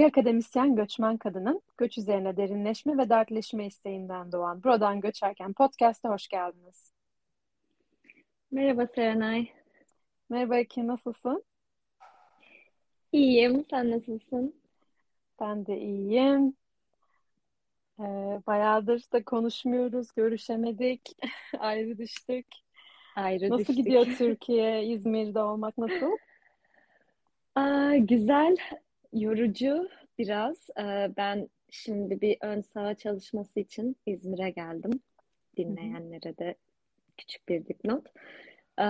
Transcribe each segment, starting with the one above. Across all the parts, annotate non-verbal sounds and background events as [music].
İki akademisyen göçmen kadının göç üzerine derinleşme ve dertleşme isteğinden doğan Buradan Göçerken podcast'a hoş geldiniz. Merhaba Serenay. Merhaba Ekin, nasılsın? İyiyim, sen nasılsın? Ben de iyiyim. Ee, bayağıdır da konuşmuyoruz, görüşemedik, [laughs] ayrı düştük. Ayrı Nasıl düştük. gidiyor Türkiye, İzmir'de olmak nasıl? [laughs] Aa, güzel, yorucu biraz. Ee, ben şimdi bir ön saha çalışması için İzmir'e geldim. Dinleyenlere de küçük bir dipnot. Ee,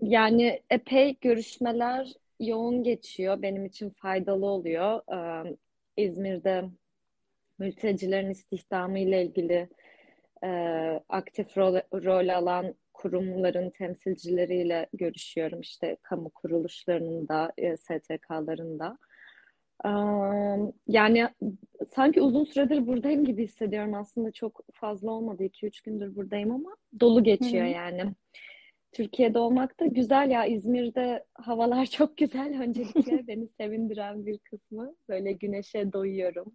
yani epey görüşmeler yoğun geçiyor. Benim için faydalı oluyor. Ee, İzmir'de mültecilerin istihdamı ile ilgili e, aktif rol, rol alan kurumların temsilcileriyle görüşüyorum. İşte kamu kuruluşlarının da, e, STK'ların da. Yani sanki uzun süredir buradayım gibi hissediyorum. Aslında çok fazla olmadı. 2-3 gündür buradayım ama dolu geçiyor Hı hı. yani. Türkiye'de olmak da güzel ya. İzmir'de havalar [laughs] çok güzel. Öncelikle [laughs] beni sevindiren bir kısmı. Böyle güneşe doyuyorum.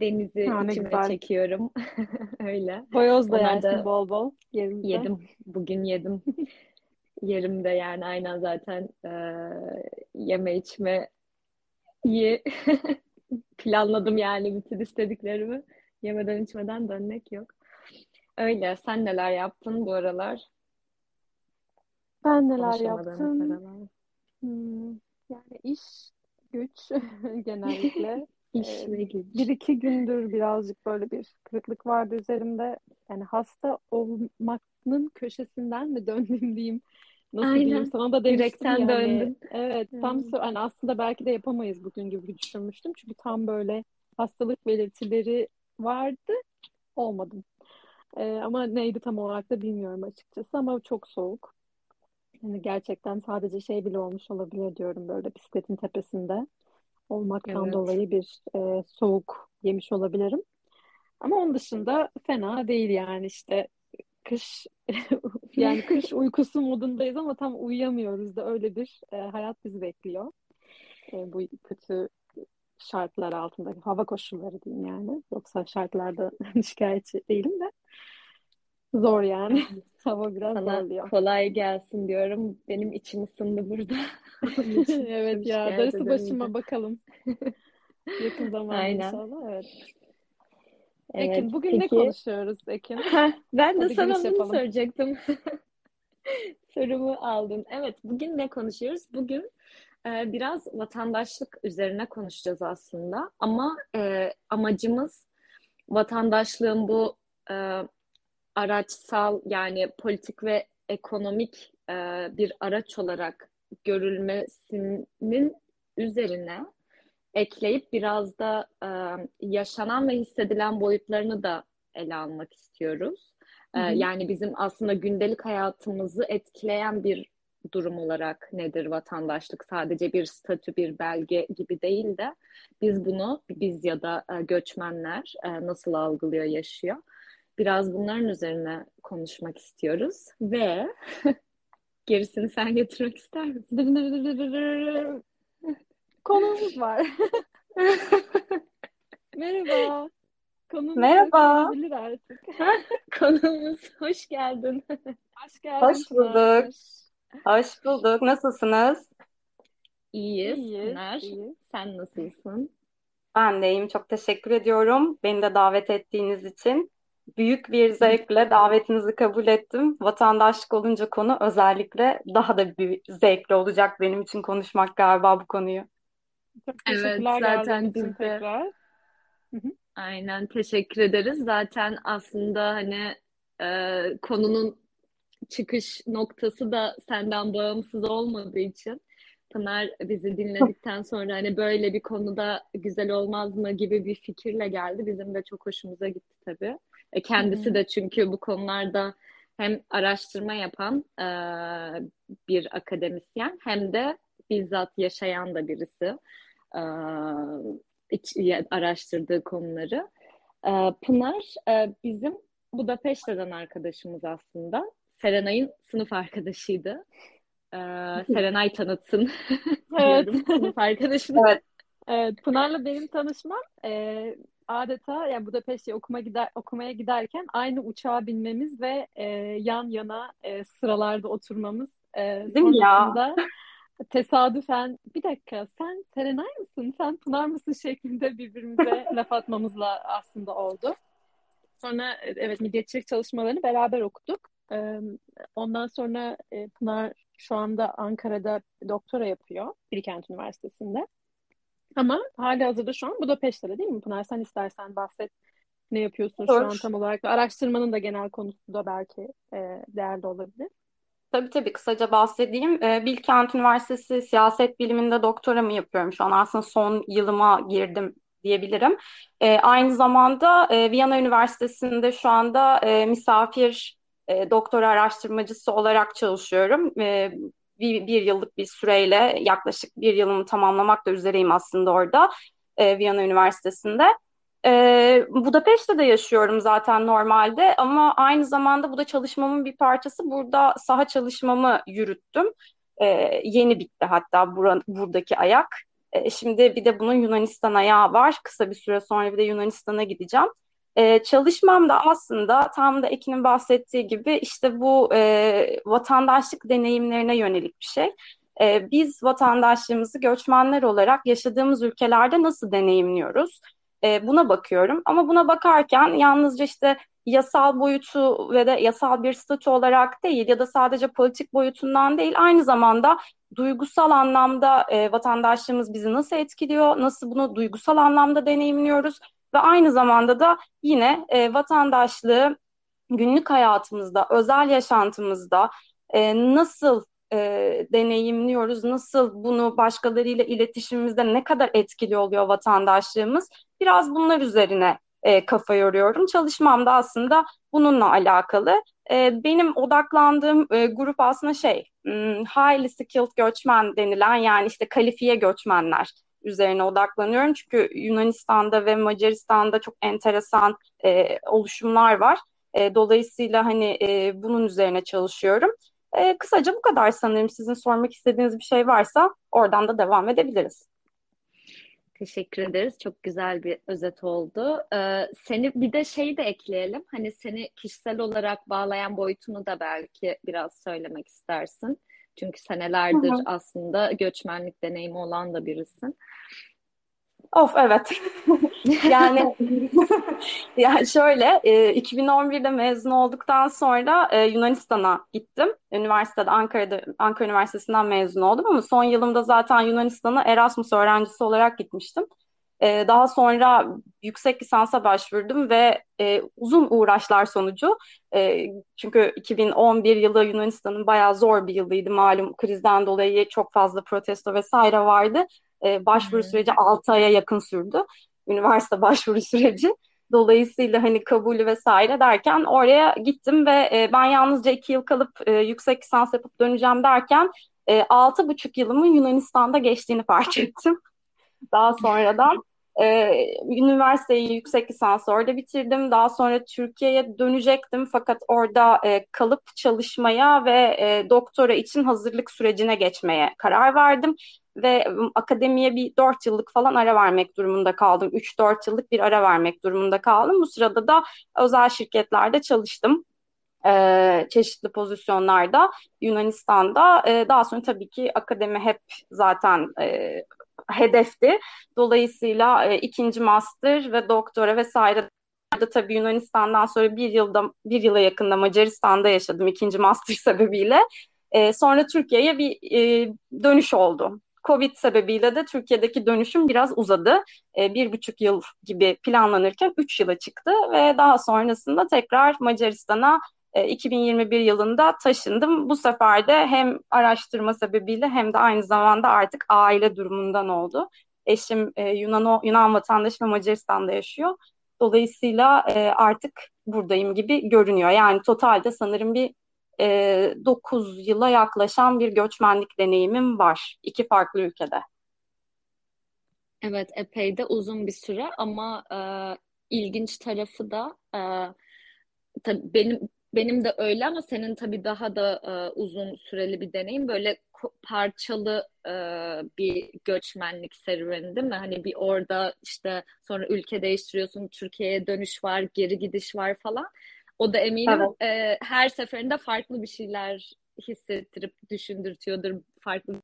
Denizi Ha, içime güzel. çekiyorum. [laughs] Öyle. Boyoz da Onlar yersin da bol bol yerimizde. yedim. Bugün yedim. Yerimde yani aynen zaten e, yeme içme iyi [laughs] planladım yani bütün istediklerimi. Yemeden içmeden dönmek yok. Öyle. Sen neler yaptın bu aralar? Ben neler yaptım? Hmm, yani iş, güç [laughs] genellikle. [laughs] İş Ee, ve güç. bir iki gündür birazcık böyle bir kırıklık vardı üzerimde. Yani hasta olmanın köşesinden mi döndüm diyeyim. Nasıl diyeyim? Aynen. Sana da demiştim Yürekten ya hani döndün. evet tam Hmm. sö- hani aslında belki de yapamayız bugün gibi düşünmüştüm. Çünkü tam böyle hastalık belirtileri vardı. Olmadım. Ee, ama neydi tam olarak da bilmiyorum açıkçası ama çok soğuk. Yani gerçekten sadece şey bile olmuş olabilir diyorum böyle bisikletin tepesinde olmaktan Evet. dolayı bir e, soğuk yemiş olabilirim. Ama onun dışında fena değil yani işte kış [laughs] yani [laughs] kış uykusu modundayız ama tam uyuyamıyoruz da öyle bir e, hayat bizi bekliyor. E, bu kötü şartlar altında hava koşulları diyeyim yani. Yoksa şartlarda [laughs] şikayetçi değilim de zor yani. [laughs] Hava biraz Sana zorluyor. kolay gelsin diyorum. Benim içim ısındı burada. Evet ya darısı başıma bakalım. Yakın zamanda Aynen. inşallah. Evet. Evet. Ekin bugün ne Peki. konuşuyoruz Ekin? [laughs] Ben de Hadi sana bunu yapalım. soracaktım. [laughs] Sorumu aldın. Evet, bugün ne konuşuyoruz? Bugün e, biraz vatandaşlık üzerine konuşacağız aslında. Ama e, amacımız vatandaşlığın bu e, araçsal yani politik ve ekonomik e, bir araç olarak görülmesinin üzerine ekleyip biraz da e, yaşanan ve hissedilen boyutlarını da ele almak istiyoruz. Hı E, hı. yani bizim aslında gündelik hayatımızı etkileyen bir durum olarak nedir vatandaşlık? Sadece bir statü, bir belge gibi değil de biz bunu, biz ya da e, göçmenler e, nasıl algılıyor, yaşıyor? Biraz bunların üzerine konuşmak istiyoruz ve [laughs] gerisini sen getirmek ister misin? [laughs] Konuğumuz var. [laughs] Merhaba. Konuğumuz Merhaba. artık. [laughs] Konuğumuz hoş geldin. Hoş geldin Hoş bulduk. Hoş bulduk. Nasılsınız? İyiyiz, İyiyiz, iyiyiz. Sen nasılsın? Ben de iyiyim. Çok teşekkür ediyorum. Beni de davet ettiğiniz için. Büyük bir zevkle davetinizi kabul ettim. Vatandaşlık olunca konu özellikle daha da bir zevkli olacak benim için konuşmak galiba bu konuyu. Çok Evet, teşekkürler zaten biz de tekrar. Hı hı. aynen teşekkür ederiz. Zaten aslında hani e, konunun çıkış noktası da senden bağımsız olmadığı için Pınar bizi dinledikten sonra hani böyle bir konuda güzel olmaz mı gibi bir fikirle geldi. Bizim de çok hoşumuza gitti tabii. E, kendisi de çünkü bu konularda hem araştırma yapan e, bir akademisyen hem de bizzat yaşayan da birisi e, araştırdığı konuları. E, Pınar e, bizim Budapeşte'den arkadaşımız aslında. Serenay'ın sınıf arkadaşıydı. Ee, [laughs] Serenay tanıtsın Evet. [laughs] sınıf arkadaşını. Evet. Evet, Pınar'la benim tanışmam e, adeta yani Budapeşte okuma gider, okumaya giderken aynı uçağa binmemiz ve e, yan yana e, sıralarda oturmamız e, Değil mi ya? Tesadüfen bir dakika sen Serenay mısın sen Pınar mısın şeklinde birbirimize [laughs] laf atmamızla aslında oldu. Sonra evet milliyetçilik çalışmalarını beraber okuduk. Ondan sonra e, Pınar şu anda Ankara'da doktora yapıyor Bilkent Üniversitesi'nde. Ama hali hazırda şu an Budapeşte'de değil mi Pınar? Sen istersen bahset. Ne yapıyorsun şu an Olur. tam olarak? Araştırmanın da genel konusu da belki e, değerli olabilir. Tabii tabii kısaca bahsedeyim. Ee, Bilkent Üniversitesi siyaset biliminde doktoramı yapıyorum şu an. Aslında son yılıma girdim diyebilirim. Ee, aynı zamanda e, Viyana Üniversitesi'nde şu anda e, misafir e, doktora araştırmacısı olarak çalışıyorum. E, bir, bir yıllık bir süreyle yaklaşık bir yılımı tamamlamak da üzereyim aslında orada e, Viyana Üniversitesi'nde. Ee, Budapeşte'de yaşıyorum zaten normalde ama aynı zamanda bu da çalışmamın bir parçası. Burada saha çalışmamı yürüttüm. Ee, yeni bitti hatta bura- buradaki ayak. Ee, şimdi bir de bunun Yunanistan ayağı var. Kısa bir süre sonra bir de Yunanistan'a gideceğim. Ee, çalışmam da aslında tam da Ekin'in bahsettiği gibi işte bu e, vatandaşlık deneyimlerine yönelik bir şey. Ee, biz vatandaşlığımızı göçmenler olarak yaşadığımız ülkelerde nasıl deneyimliyoruz? E, buna bakıyorum. Ama buna bakarken yalnızca işte yasal boyutu ve de yasal bir statü olarak değil ya da sadece politik boyutundan değil, aynı zamanda duygusal anlamda e, vatandaşlığımız bizi nasıl etkiliyor, nasıl bunu duygusal anlamda deneyimliyoruz ve aynı zamanda da yine e, vatandaşlığı günlük hayatımızda, özel yaşantımızda e, nasıl e, deneyimliyoruz, nasıl bunu başkalarıyla iletişimimizde ne kadar etkili oluyor vatandaşlığımız, biraz bunlar üzerine e, kafa yoruyorum. Çalışmam da aslında bununla alakalı. E, benim odaklandığım e, grup aslında şey, hmm, highly skilled göçmen denilen yani işte kalifiye göçmenler üzerine odaklanıyorum. Çünkü Yunanistan'da ve Macaristan'da çok enteresan e, oluşumlar var. E, dolayısıyla hani e, bunun üzerine çalışıyorum. E, kısaca bu kadar sanırım. Sizin sormak istediğiniz bir şey varsa oradan da devam edebiliriz. Teşekkür ederiz. Çok güzel bir özet oldu. Ee, seni bir de şey de ekleyelim. Hani seni kişisel olarak bağlayan boyutunu da belki biraz söylemek istersin. Çünkü senelerdir Hı hı. aslında göçmenlik deneyimi olan da birisin. Of evet. [laughs] Yani [laughs] yani şöyle e, 2011'de mezun olduktan sonra e, Yunanistan'a gittim. Üniversitede Ankara'da Ankara Üniversitesi'nden mezun oldum ama son yılımda zaten Yunanistan'a Erasmus öğrencisi olarak gitmiştim. E, daha sonra yüksek lisansa başvurdum ve e, uzun uğraşlar sonucu e, çünkü 2011 yılı Yunanistan'ın bayağı zor bir yılıydı malum krizden dolayı çok fazla protesto vesaire vardı. E, başvuru süreci 6 aya yakın sürdü. Üniversite [laughs] başvuru süreci. Dolayısıyla hani kabulü vesaire derken oraya gittim ve e, ben yalnızca iki yıl kalıp e, yüksek lisans yapıp döneceğim derken e, altı buçuk yılımın Yunanistan'da geçtiğini fark ettim. [laughs] Daha sonradan e, üniversiteyi yüksek lisans orada bitirdim. Daha sonra Türkiye'ye dönecektim fakat orada e, kalıp çalışmaya ve e, doktora için hazırlık sürecine geçmeye karar verdim. Ve akademiye bir dört yıllık falan ara vermek durumunda kaldım. Üç dört yıllık bir ara vermek durumunda kaldım. Bu sırada da özel şirketlerde çalıştım e, çeşitli pozisyonlarda Yunanistan'da. E, daha sonra tabii ki akademi hep zaten e, hedefti. Dolayısıyla e, ikinci master ve doktora vesaire da tabii Yunanistan'dan sonra bir yılda bir yıla yakında Macaristan'da yaşadım ikinci master [laughs] sebebiyle. E, sonra Türkiye'ye bir e, dönüş oldu. Covid sebebiyle de Türkiye'deki dönüşüm biraz uzadı. E, bir buçuk yıl gibi planlanırken üç yıla çıktı ve daha sonrasında tekrar Macaristan'a 2021 e, yılında taşındım. Bu sefer de hem araştırma sebebiyle hem de aynı zamanda artık aile durumundan oldu. Eşim e, Yunan, Yunan vatandaşı ve Macaristan'da yaşıyor. Dolayısıyla e, artık buradayım gibi görünüyor. Yani totalde sanırım bir 9 yıla yaklaşan bir göçmenlik deneyimim var. iki farklı ülkede. Evet, epey de uzun bir süre ama e, ilginç tarafı da e, tabii benim benim de öyle ama senin tabii daha da e, uzun süreli bir deneyim. Böyle parçalı e, bir göçmenlik serüveni değil mi? Hani bir orada işte sonra ülke değiştiriyorsun, Türkiye'ye dönüş var, geri gidiş var falan. O da eminim evet. e, her seferinde farklı bir şeyler hissettirip düşündürtüyordur, farklı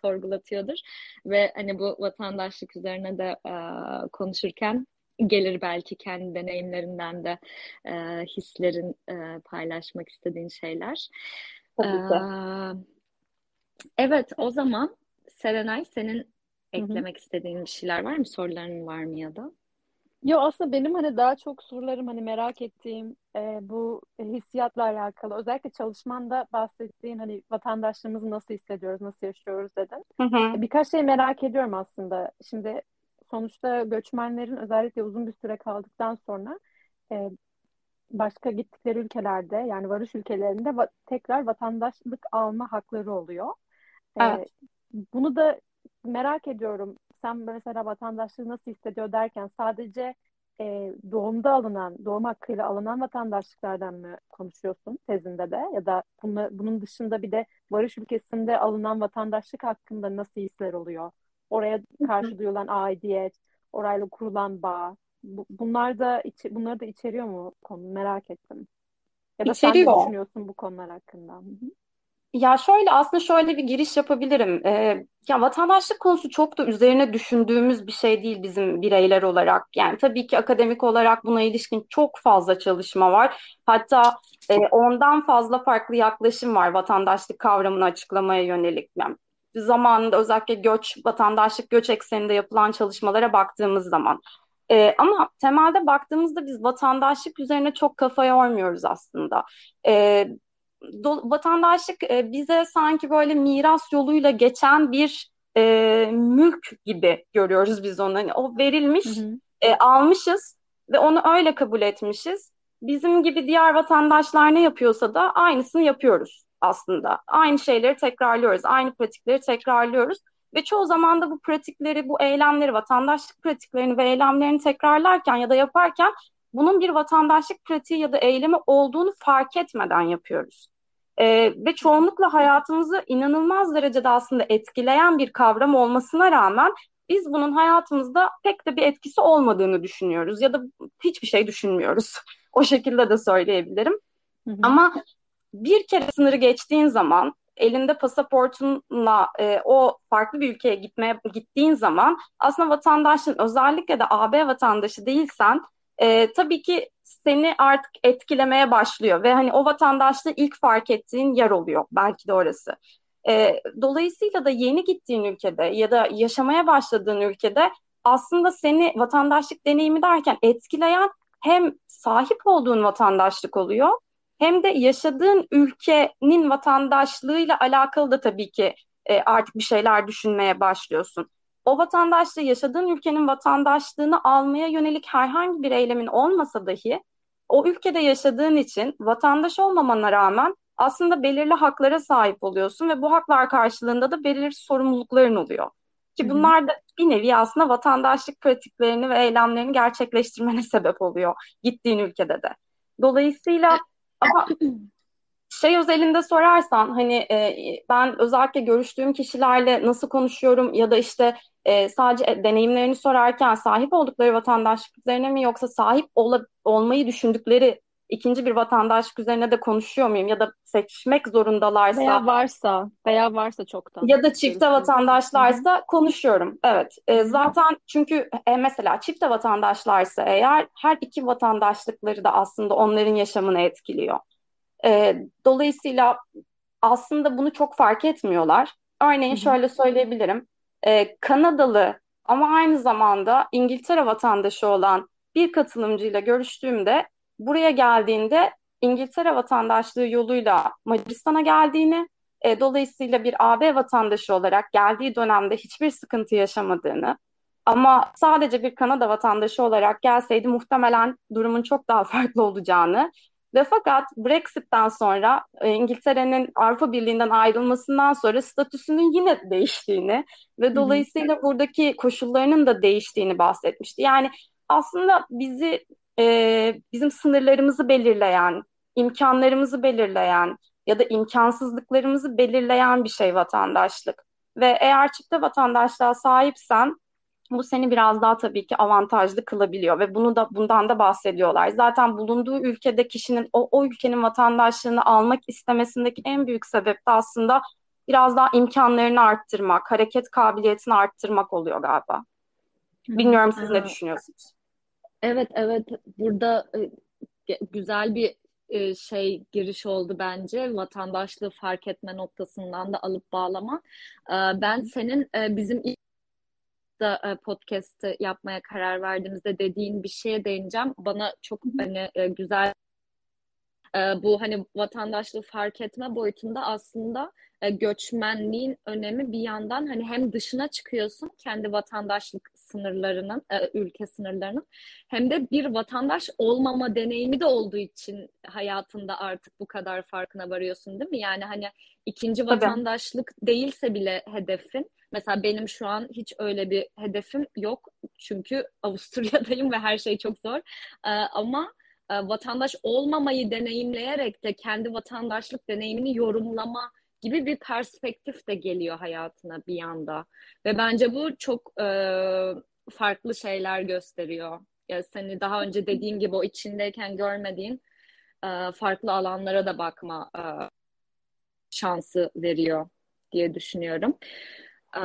sorgulatıyordur ve hani bu vatandaşlık üzerine de e, konuşurken gelir belki kendi deneyimlerinden de e, hislerin e, paylaşmak istediğin şeyler. Tabii ki. evet o zaman Serenay senin eklemek Hı-hı. istediğin bir şeyler var mı? Soruların var mı ya da? Yo aslında benim hani daha çok sorularım hani merak ettiğim e, bu hissiyatla alakalı. Özellikle çalışmanda bahsettiğin hani vatandaşlığımızı nasıl hissediyoruz, nasıl yaşıyoruz dedin. Hı hı. Birkaç şey merak ediyorum aslında. Şimdi sonuçta göçmenlerin özellikle uzun bir süre kaldıktan sonra e, başka gittikleri ülkelerde yani varış ülkelerinde va- tekrar vatandaşlık alma hakları oluyor. E, evet. Bunu da merak ediyorum. Sen mesela vatandaşlığı nasıl hissediyor derken sadece e, doğumda alınan, doğum hakkıyla alınan vatandaşlıklardan mı konuşuyorsun tezinde de? Ya da bunu, bunun dışında bir de varış ülkesinde alınan vatandaşlık hakkında nasıl hisler oluyor? Oraya karşı duyulan aidiyet, orayla kurulan bağ. Bu, bunlar da içi, bunları da içeriyor mu konu? Merak ettim. Ya da İçeriyor. sen ne düşünüyorsun bu konular hakkında? Ya şöyle aslında şöyle bir giriş yapabilirim. Ee, ya vatandaşlık konusu çok da üzerine düşündüğümüz bir şey değil bizim bireyler olarak. Yani tabii ki akademik olarak buna ilişkin çok fazla çalışma var. Hatta e, ondan fazla farklı yaklaşım var vatandaşlık kavramını açıklamaya yönelik. Yani zamanında özellikle göç, vatandaşlık göç ekseninde yapılan çalışmalara baktığımız zaman. E, ama temelde baktığımızda biz vatandaşlık üzerine çok kafa yormuyoruz aslında. E, do, vatandaşlık e, bize sanki böyle miras yoluyla geçen bir e, mülk gibi görüyoruz biz onu. Hani o verilmiş, hı hı. E, almışız ve onu öyle kabul etmişiz. Bizim gibi diğer vatandaşlar ne yapıyorsa da aynısını yapıyoruz aslında. Aynı şeyleri tekrarlıyoruz, aynı pratikleri tekrarlıyoruz. Ve çoğu zaman da bu pratikleri, bu eylemleri, vatandaşlık pratiklerini ve eylemlerini tekrarlarken ya da yaparken bunun bir vatandaşlık pratiği ya da eylemi olduğunu fark etmeden yapıyoruz. Ee, ve çoğunlukla hayatımızı inanılmaz derecede aslında etkileyen bir kavram olmasına rağmen biz bunun hayatımızda pek de bir etkisi olmadığını düşünüyoruz ya da hiçbir şey düşünmüyoruz. [laughs] o şekilde de söyleyebilirim. Hı hı. Ama bir kere sınırı geçtiğin zaman elinde pasaportunla e, o farklı bir ülkeye gitmeye gittiğin zaman aslında vatandaşın özellikle de AB vatandaşı değilsen e, tabii ki seni artık etkilemeye başlıyor ve hani o vatandaşlığı ilk fark ettiğin yer oluyor belki de orası. E, dolayısıyla da yeni gittiğin ülkede ya da yaşamaya başladığın ülkede aslında seni vatandaşlık deneyimi derken etkileyen hem sahip olduğun vatandaşlık oluyor hem de yaşadığın ülkenin vatandaşlığıyla alakalı da tabii ki e, artık bir şeyler düşünmeye başlıyorsun. O vatandaşlığı yaşadığın ülkenin vatandaşlığını almaya yönelik herhangi bir eylemin olmasa dahi o ülkede yaşadığın için vatandaş olmamana rağmen aslında belirli haklara sahip oluyorsun ve bu haklar karşılığında da belirli sorumlulukların oluyor. Ki bunlar da bir nevi aslında vatandaşlık pratiklerini ve eylemlerini gerçekleştirmene [laughs] sebep oluyor gittiğin ülkede de. Dolayısıyla ama [clears throat] şey özelinde sorarsan hani e, ben özellikle görüştüğüm kişilerle nasıl konuşuyorum ya da işte e, sadece deneyimlerini sorarken sahip oldukları vatandaşlık üzerine mi yoksa sahip ol olmayı düşündükleri ikinci bir vatandaşlık üzerine de konuşuyor muyum ya da seçmek zorundalarsa veya varsa veya varsa çoktan ya da çifte vatandaşlarsa konuşuyorum. Evet. E, zaten çünkü e, mesela çifte vatandaşlarsa eğer her iki vatandaşlıkları da aslında onların yaşamını etkiliyor. E, dolayısıyla aslında bunu çok fark etmiyorlar. Örneğin şöyle söyleyebilirim. E, Kanadalı ama aynı zamanda İngiltere vatandaşı olan bir katılımcıyla görüştüğümde buraya geldiğinde İngiltere vatandaşlığı yoluyla Macaristan'a geldiğini, e, dolayısıyla bir AB vatandaşı olarak geldiği dönemde hiçbir sıkıntı yaşamadığını ama sadece bir Kanada vatandaşı olarak gelseydi muhtemelen durumun çok daha farklı olacağını ve fakat Brexit'ten sonra e, İngiltere'nin Avrupa Birliği'nden ayrılmasından sonra statüsünün yine değiştiğini ve dolayısıyla hı hı. buradaki koşullarının da değiştiğini bahsetmişti. Yani aslında bizi e, bizim sınırlarımızı belirleyen, imkanlarımızı belirleyen, ya da imkansızlıklarımızı belirleyen bir şey vatandaşlık. Ve eğer çifte vatandaşlığa sahipsen bu seni biraz daha tabii ki avantajlı kılabiliyor ve bunu da bundan da bahsediyorlar. Zaten bulunduğu ülkede kişinin o, o ülkenin vatandaşlığını almak istemesindeki en büyük sebep de aslında biraz daha imkanlarını arttırmak, hareket kabiliyetini arttırmak oluyor galiba. Bilmiyorum siz ne düşünüyorsunuz? Evet, evet. Burada e, güzel bir e, şey giriş oldu bence. Vatandaşlığı fark etme noktasından da alıp bağlama. E, ben senin bizim ilk da podcast yapmaya karar verdiğimizde dediğin bir şeye değineceğim. Bana çok hani güzel bu hani vatandaşlığı fark etme boyutunda aslında e, göçmenliğin önemi bir yandan hani hem dışına çıkıyorsun kendi vatandaşlık sınırlarının, e, ülke sınırlarının hem de bir vatandaş olmama deneyimi de olduğu için hayatında artık bu kadar farkına varıyorsun değil mi? Yani hani ikinci vatandaşlık Tabii. değilse bile hedefin Mesela benim şu an hiç öyle bir hedefim yok. Çünkü Avusturya'dayım ve her şey çok zor. Ee, ama e, vatandaş olmamayı deneyimleyerek de kendi vatandaşlık deneyimini yorumlama gibi bir perspektif de geliyor hayatına bir yanda. Ve bence bu çok e, farklı şeyler gösteriyor. Ya seni daha önce dediğim gibi o içindeyken görmediğin e, farklı alanlara da bakma şansı veriyor diye düşünüyorum. E,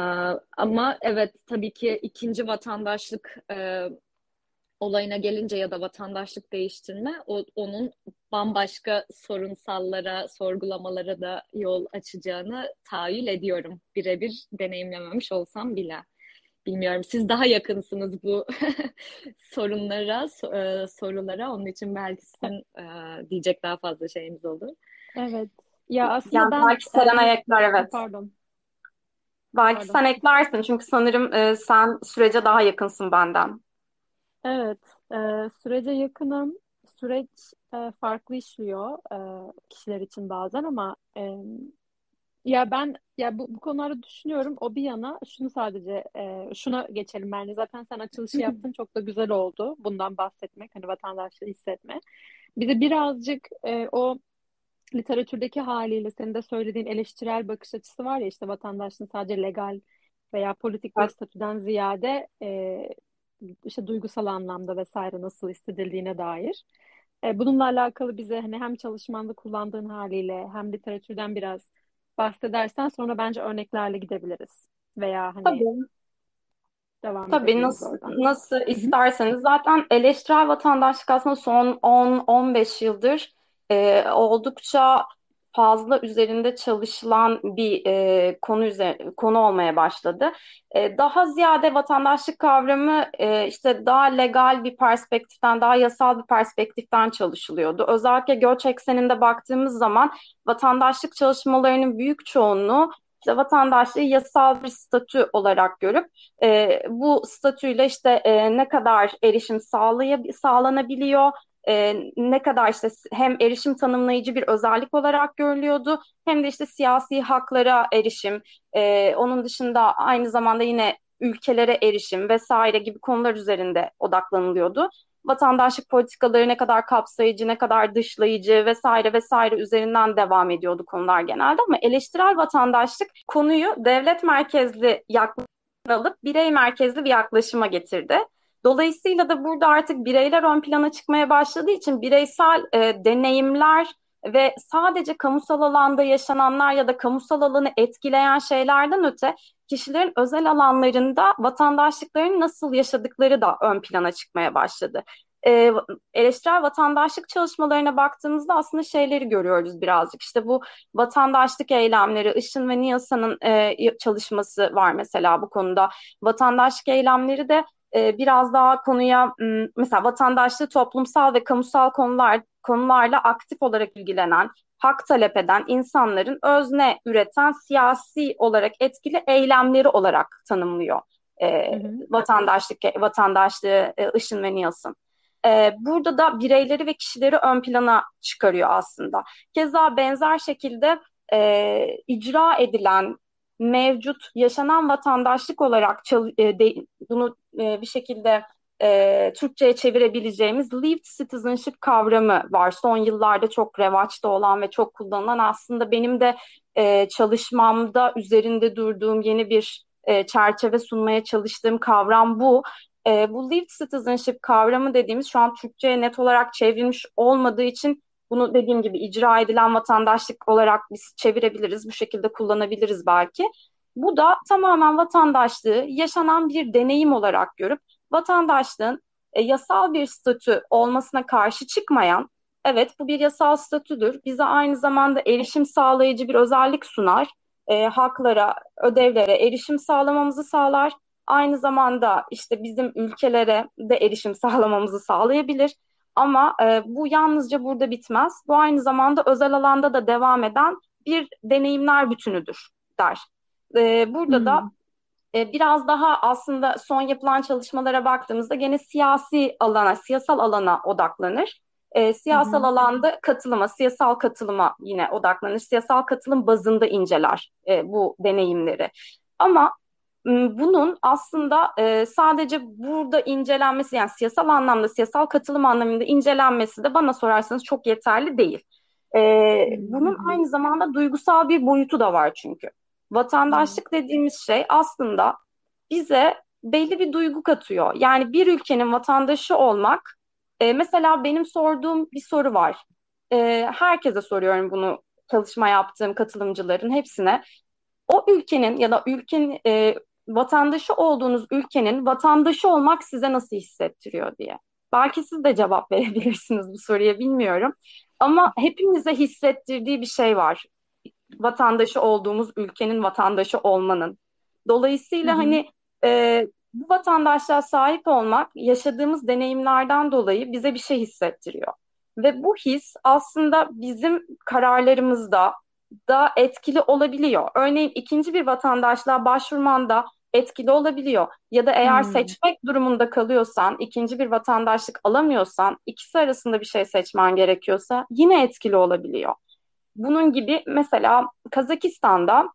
ama evet tabii ki ikinci vatandaşlık e, olayına gelince ya da vatandaşlık değiştirme o, onun bambaşka sorunsallara, sorgulamalara da yol açacağını tahayyül ediyorum. Birebir deneyimlememiş olsam bile. Bilmiyorum siz daha yakınsınız bu [laughs] sorunlara, e, sorulara. Onun için belki sizin e, diyecek daha fazla şeyimiz olur. Evet. Ya aslında yani ben belki Seren ekler evet. Pardon. Belki Pardon. sen eklersin çünkü sanırım e, sen sürece daha yakınsın benden. Evet, e, sürece yakınım. Süreç e, farklı işliyor e, kişiler için bazen ama e, ya ben ya bu, bu konuları düşünüyorum. O bir yana şunu sadece e, şuna geçelim bence. Zaten sen açılışı yaptın çok da güzel oldu. Bundan bahsetmek hani vatandaşlığı hissetme. Bize birazcık e, o literatürdeki haliyle senin de söylediğin eleştirel bakış açısı var ya işte vatandaşlığın sadece legal veya politik bir statüden ziyade e, işte duygusal anlamda vesaire nasıl hissedildiğine dair. E, bununla alakalı bize hani hem çalışmanda kullandığın haliyle hem literatürden biraz bahsedersen sonra bence örneklerle gidebiliriz. Veya hani Tabii. devam Tabii nasıl, oradan. nasıl isterseniz. Zaten eleştirel vatandaşlık aslında son 10-15 yıldır e, oldukça fazla üzerinde çalışılan bir e, konu üzerine, konu olmaya başladı. E, daha ziyade vatandaşlık kavramı e, işte daha legal bir perspektiften, daha yasal bir perspektiften çalışılıyordu. Özellikle göç ekseninde baktığımız zaman vatandaşlık çalışmalarının büyük çoğunluğu işte vatandaşlığı yasal bir statü olarak görüp e, bu statüyle işte e, ne kadar erişim sağlayab sağlanabiliyor, e, ne kadar işte hem erişim tanımlayıcı bir özellik olarak görülüyordu hem de işte siyasi haklara erişim, e, onun dışında aynı zamanda yine ülkelere erişim vesaire gibi konular üzerinde odaklanılıyordu. Vatandaşlık politikaları ne kadar kapsayıcı, ne kadar dışlayıcı vesaire vesaire üzerinden devam ediyordu konular genelde ama eleştirel vatandaşlık konuyu devlet merkezli yaklaşım alıp birey merkezli bir yaklaşıma getirdi. Dolayısıyla da burada artık bireyler ön plana çıkmaya başladığı için bireysel e, deneyimler ve sadece kamusal alanda yaşananlar ya da kamusal alanı etkileyen şeylerden öte kişilerin özel alanlarında vatandaşlıklarını nasıl yaşadıkları da ön plana çıkmaya başladı. Ee, eleştirel vatandaşlık çalışmalarına baktığımızda aslında şeyleri görüyoruz birazcık. İşte bu vatandaşlık eylemleri, Işın ve Niyasa'nın e, çalışması var mesela bu konuda. Vatandaşlık eylemleri de e, biraz daha konuya mesela vatandaşlığı toplumsal ve kamusal konular konularla aktif olarak ilgilenen, hak talep eden insanların özne üreten siyasi olarak etkili eylemleri olarak tanımlıyor e, hı hı. vatandaşlık vatandaşlığı e, Işın ve Nielsen. E, burada da bireyleri ve kişileri ön plana çıkarıyor aslında. Keza benzer şekilde e, icra edilen mevcut yaşanan vatandaşlık olarak e, de, bunu e, bir şekilde e, Türkçe'ye çevirebileceğimiz lived citizenship kavramı var. Son yıllarda çok revaçta olan ve çok kullanılan aslında benim de e, çalışmamda üzerinde durduğum yeni bir e, çerçeve sunmaya çalıştığım kavram bu. E, bu lived citizenship kavramı dediğimiz şu an Türkçe'ye net olarak çevrilmiş olmadığı için bunu dediğim gibi icra edilen vatandaşlık olarak biz çevirebiliriz. Bu şekilde kullanabiliriz belki. Bu da tamamen vatandaşlığı yaşanan bir deneyim olarak görüp vatandaşlığın e, yasal bir statü olmasına karşı çıkmayan, evet bu bir yasal statüdür, bize aynı zamanda erişim sağlayıcı bir özellik sunar, e, haklara, ödevlere erişim sağlamamızı sağlar, aynı zamanda işte bizim ülkelere de erişim [laughs] sağlamamızı sağlayabilir. Ama e, bu yalnızca burada bitmez. Bu aynı zamanda özel alanda da devam eden bir deneyimler bütünüdür der. E, burada hmm. da e, biraz daha aslında son yapılan çalışmalara baktığımızda gene siyasi alana, siyasal alana odaklanır. E, siyasal hmm. alanda katılıma, siyasal katılıma yine odaklanır. Siyasal katılım bazında inceler e, bu deneyimleri. Ama bunun aslında e, sadece burada incelenmesi yani siyasal anlamda siyasal katılım anlamında incelenmesi de bana sorarsanız çok yeterli değil. E, bunun aynı zamanda duygusal bir boyutu da var çünkü. Vatandaşlık dediğimiz şey aslında bize belli bir duygu katıyor. Yani bir ülkenin vatandaşı olmak, e, mesela benim sorduğum bir soru var. E, herkese soruyorum bunu çalışma yaptığım katılımcıların hepsine. O ülkenin ya da ülkenin e, vatandaşı olduğunuz ülkenin vatandaşı olmak size nasıl hissettiriyor diye. Belki siz de cevap [laughs] verebilirsiniz bu soruya bilmiyorum. Ama hepimize hissettirdiği bir şey var. Vatandaşı olduğumuz ülkenin vatandaşı olmanın. Dolayısıyla Hı-hı. hani e, bu vatandaşlığa sahip olmak yaşadığımız deneyimlerden dolayı bize bir şey hissettiriyor. Ve bu his aslında bizim kararlarımızda da etkili olabiliyor. Örneğin ikinci bir vatandaşlığa başvurmanda etkili olabiliyor. Ya da eğer hmm. seçmek durumunda kalıyorsan, ikinci bir vatandaşlık alamıyorsan, ikisi arasında bir şey seçmen gerekiyorsa yine etkili olabiliyor. Bunun gibi mesela Kazakistan'da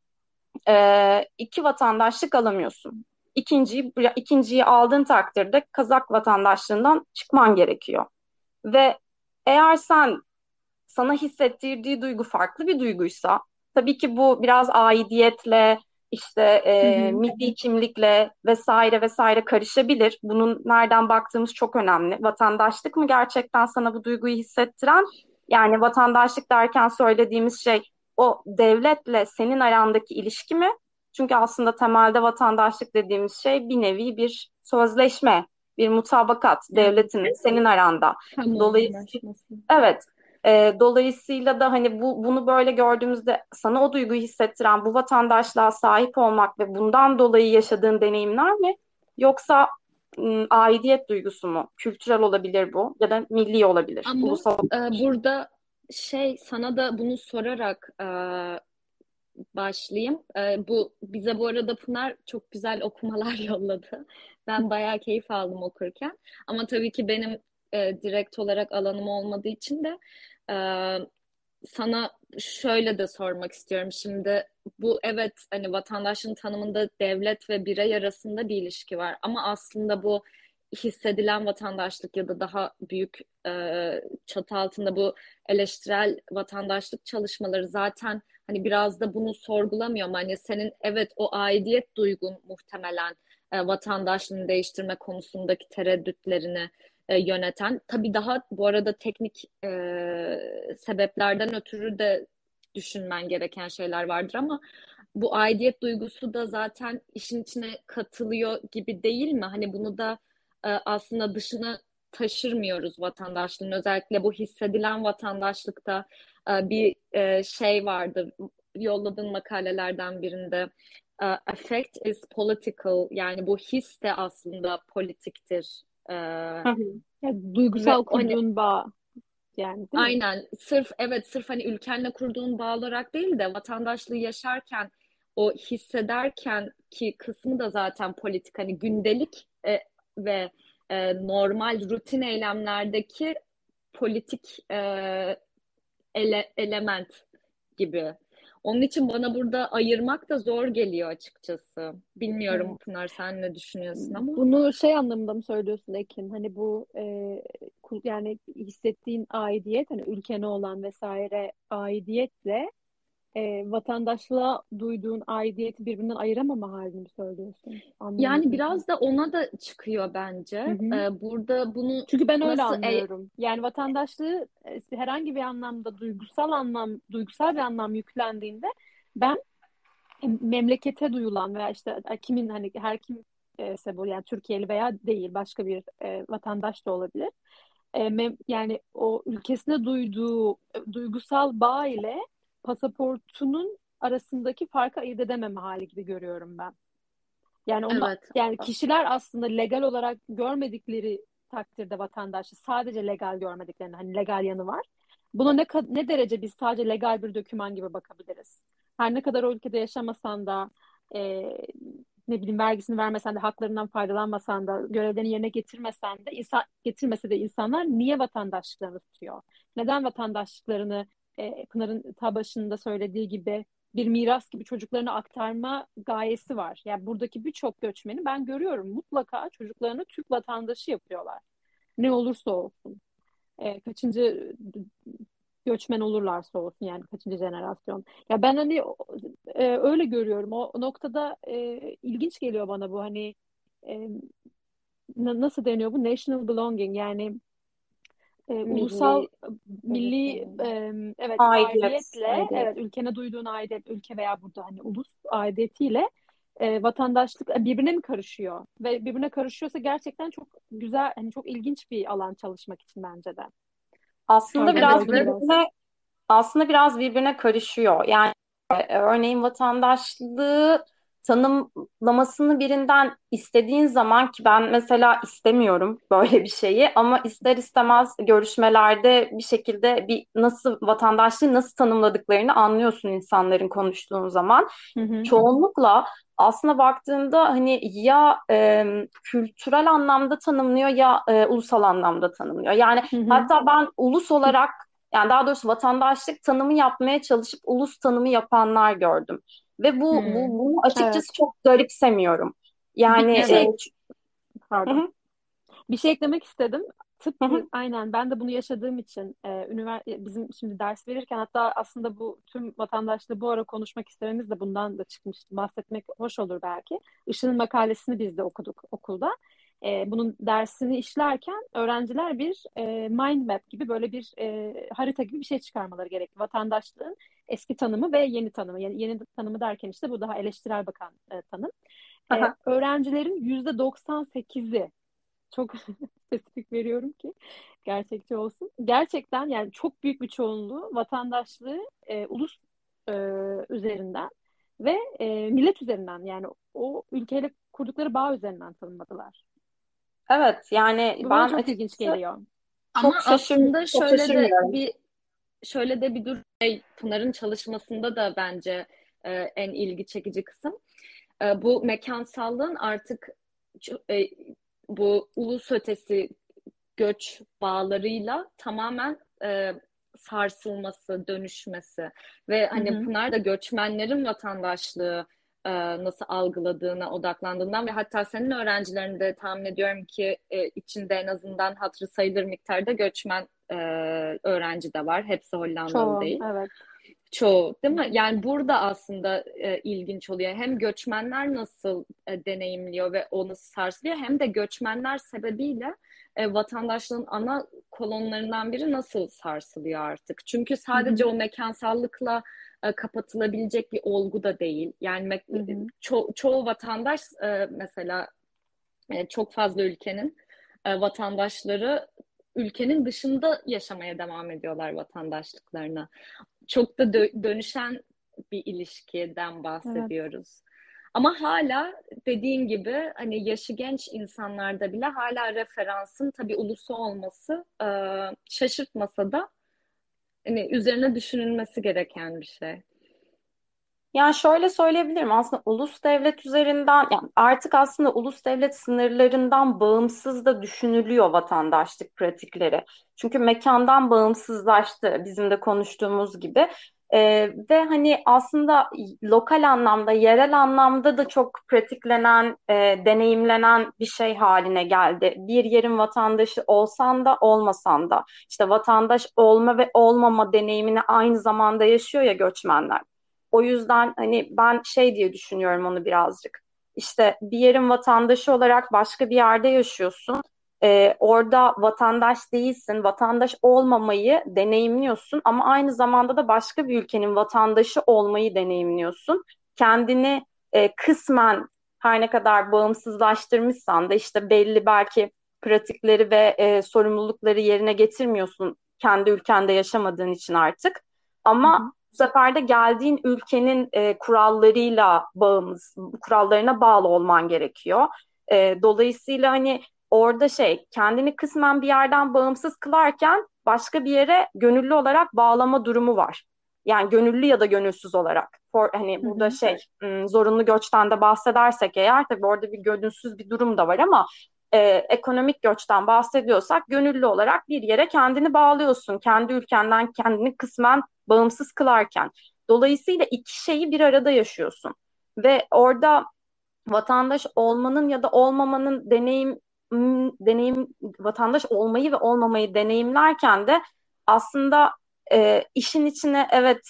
e, iki vatandaşlık alamıyorsun. İkinciyi, ikinciyi aldığın takdirde Kazak vatandaşlığından çıkman gerekiyor. Ve eğer sen sana hissettirdiği duygu farklı bir duyguysa, tabii ki bu biraz aidiyetle, işte e, milli kimlikle vesaire vesaire karışabilir. Bunun nereden baktığımız çok önemli. Vatandaşlık mı gerçekten sana bu duyguyu hissettiren? Yani vatandaşlık derken söylediğimiz şey o devletle senin arandaki ilişki mi? Çünkü aslında temelde vatandaşlık dediğimiz şey bir nevi bir sözleşme, bir mutabakat devletin senin aranda. Dolayısıyla evet e, dolayısıyla da hani bu bunu böyle gördüğümüzde sana o duyguyu hissettiren bu vatandaşlığa sahip olmak ve bundan dolayı yaşadığın deneyimler mi? Yoksa aidiyet duygusu mu? Kültürel olabilir bu ya da milli olabilir. Ama Ulusal e, burada şey sana da bunu sorarak e, başlayayım. E, bu bize bu arada Pınar çok güzel okumalar [laughs] yolladı. Ben bayağı keyif aldım okurken. Ama tabii ki benim e, direkt olarak alanım olmadığı için de ee, sana şöyle de sormak istiyorum. Şimdi bu evet hani vatandaşın tanımında devlet ve birey arasında bir ilişki var. Ama aslında bu hissedilen vatandaşlık ya da daha büyük e, çatı altında bu eleştirel vatandaşlık çalışmaları zaten hani biraz da bunu sorgulamıyor mu? Hani senin evet o aidiyet duygun muhtemelen e, vatandaşlığını değiştirme konusundaki tereddütlerini e, yöneten. Tabii daha bu arada teknik e, sebeplerden ötürü de düşünmen gereken şeyler vardır ama bu aidiyet duygusu da zaten işin içine katılıyor gibi değil mi? Hani bunu da e, aslında dışına taşırmıyoruz vatandaşlığın. Özellikle bu hissedilen vatandaşlıkta e, bir e, şey vardı. Yolladığın makalelerden birinde e, affect is political yani bu his de aslında politiktir ee, yani duygusal kurduğun hani, bağ yani aynen. Sırf evet sırf hani ülkenle kurduğun bağ olarak değil de vatandaşlığı yaşarken o hissederken ki kısmı da zaten politik hani gündelik e, ve e, normal rutin eylemlerdeki politik e, ele, element gibi. Onun için bana burada ayırmak da zor geliyor açıkçası. Bilmiyorum evet. Pınar sen ne düşünüyorsun ama. Bunu şey anlamında mı söylüyorsun Ekin? Hani bu e, yani hissettiğin aidiyet hani ülkene olan vesaire aidiyetle e, vatandaşlığa duyduğun aidiyeti birbirinden ayıramama halini mi söylüyorsun? Anladım. Yani biraz da ona da çıkıyor bence. Hı hı. Ee, burada bunu Çünkü ben öyle anlıyorum. E... Yani vatandaşlığı e, herhangi bir anlamda duygusal anlam, duygusal bir anlam yüklendiğinde ben memlekete duyulan veya işte e, kimin hani her kim ise bu yani Türkiye'li veya değil başka bir e, vatandaş da olabilir. E, mem, yani o ülkesine duyduğu e, duygusal bağ ile pasaportunun arasındaki farkı ayırt edememe hali gibi görüyorum ben. Yani onu, evet. yani kişiler aslında legal olarak görmedikleri takdirde vatandaşı sadece legal görmediklerini hani legal yanı var. Buna ne ne derece biz sadece legal bir doküman gibi bakabiliriz? Her ne kadar o ülkede yaşamasan da e, ne bileyim vergisini vermesen de haklarından faydalanmasan da görevlerini yerine getirmesen de insan getirmese de insanlar niye vatandaşlıklarını tutuyor? Neden vatandaşlıklarını e, Pınar'ın ta başında söylediği gibi bir miras gibi çocuklarına aktarma gayesi var. Yani buradaki birçok göçmeni ben görüyorum mutlaka çocuklarını Türk vatandaşı yapıyorlar. Ne olursa olsun. E, kaçıncı göçmen olurlarsa olsun yani kaçıncı jenerasyon. Ya ben hani e, öyle görüyorum. O, noktada e, ilginç geliyor bana bu hani e, nasıl deniyor bu? National belonging yani e, milli, ulusal milli e, evet aidiyet. aidiyetle aidiyet. evet ülkene duyduğun aidiyet ülke veya burada hani ulus aidiyetiyle e, vatandaşlık birbirine mi karışıyor ve birbirine karışıyorsa gerçekten çok güzel hani çok ilginç bir alan çalışmak için bence de. Aslında Öyle biraz birbirine aslında biraz birbirine karışıyor. Yani örneğin vatandaşlığı tanımlamasını birinden istediğin zaman ki ben mesela istemiyorum böyle bir şeyi ama ister istemez görüşmelerde bir şekilde bir nasıl vatandaşlığı nasıl tanımladıklarını anlıyorsun insanların konuştuğun zaman. Hı hı. Çoğunlukla aslında baktığında hani ya e, kültürel anlamda tanımlıyor ya e, ulusal anlamda tanımlıyor. Yani hı hı. hatta ben ulus olarak yani daha doğrusu vatandaşlık tanımı yapmaya çalışıp ulus tanımı yapanlar gördüm. Ve bu, hmm. bu bunu açıkçası evet. çok garipsemiyorum. Yani bir şey, e, pardon. Bir şey eklemek istedim. Tıpkı aynen ben de bunu yaşadığım için e, ünivers- bizim şimdi ders verirken hatta aslında bu tüm vatandaşlığı bu ara konuşmak istememiz de bundan da çıkmıştı. Bahsetmek hoş olur belki. Işın'ın makalesini biz de okuduk okulda. E, bunun dersini işlerken öğrenciler bir e, mind map gibi böyle bir e, harita gibi bir şey çıkarmaları gerekli. Vatandaşlığın eski tanımı ve yeni tanımı. Yani yeni tanımı derken işte bu daha eleştirel bakan e, tanım. E, öğrencilerin yüzde 98'i çok [laughs] spesifik veriyorum ki gerçekçi olsun. Gerçekten yani çok büyük bir çoğunluğu vatandaşlığı e, ulus e, üzerinden ve e, millet üzerinden yani o ülkeyle kurdukları bağ üzerinden tanımladılar. Evet yani Bu ben çok ilginç geliyor. Ama çok aslında çok şöyle de bir şöyle de bir dur şey, Pınar'ın çalışmasında da bence e, en ilgi çekici kısım. E, bu mekansallığın artık e, bu ulus ötesi göç bağlarıyla tamamen e, sarsılması, dönüşmesi ve hani hı hı. Pınar da göçmenlerin vatandaşlığı e, nasıl algıladığına odaklandığından ve hatta senin öğrencilerin de tahmin ediyorum ki e, içinde en azından hatırı sayılır miktarda göçmen e, öğrenci de var. Hepsi Hollandalı Çoğu, değil. Evet. Çoğu değil mi? Yani burada aslında e, ilginç oluyor. Hem göçmenler nasıl e, deneyimliyor ve o nasıl sarsılıyor hem de göçmenler sebebiyle e, vatandaşlığın ana kolonlarından biri nasıl sarsılıyor artık. Çünkü sadece Hı-hı. o mekansallıkla e, kapatılabilecek bir olgu da değil. Yani ço- çoğu vatandaş e, mesela e, çok fazla ülkenin e, vatandaşları ülkenin dışında yaşamaya devam ediyorlar vatandaşlıklarına. Çok da dö- dönüşen bir ilişkiden bahsediyoruz. Evet. Ama hala dediğin gibi hani yaşı genç insanlarda bile hala referansın tabii ulusu olması e, şaşırtmasa da hani üzerine düşünülmesi gereken bir şey. Yani şöyle söyleyebilirim aslında ulus devlet üzerinden yani artık aslında ulus devlet sınırlarından bağımsız da düşünülüyor vatandaşlık pratikleri. Çünkü mekandan bağımsızlaştı bizim de konuştuğumuz gibi. Ee, ve hani aslında lokal anlamda, yerel anlamda da çok pratiklenen, e, deneyimlenen bir şey haline geldi. Bir yerin vatandaşı olsan da olmasan da işte vatandaş olma ve olmama deneyimini aynı zamanda yaşıyor ya göçmenler. O yüzden hani ben şey diye düşünüyorum onu birazcık. İşte bir yerin vatandaşı olarak başka bir yerde yaşıyorsun e, orada vatandaş değilsin, vatandaş olmamayı deneyimliyorsun ama aynı zamanda da başka bir ülkenin vatandaşı olmayı deneyimliyorsun. Kendini e, kısmen her ne kadar bağımsızlaştırmışsan da işte belli belki pratikleri ve e, sorumlulukları yerine getirmiyorsun kendi ülkende yaşamadığın için artık. Ama hı hı. bu sefer de geldiğin ülkenin e, kurallarıyla bağımız, kurallarına bağlı olman gerekiyor. E, dolayısıyla hani orada şey kendini kısmen bir yerden bağımsız kılarken başka bir yere gönüllü olarak bağlama durumu var. Yani gönüllü ya da gönülsüz olarak. For, hani burada Hı-hı. şey zorunlu göçten de bahsedersek eğer tabii orada bir gönülsüz bir durum da var ama e, ekonomik göçten bahsediyorsak gönüllü olarak bir yere kendini bağlıyorsun. Kendi ülkenden kendini kısmen bağımsız kılarken. Dolayısıyla iki şeyi bir arada yaşıyorsun. Ve orada vatandaş olmanın ya da olmamanın deneyim deneyim vatandaş olmayı ve olmamayı deneyimlerken de aslında e, işin içine evet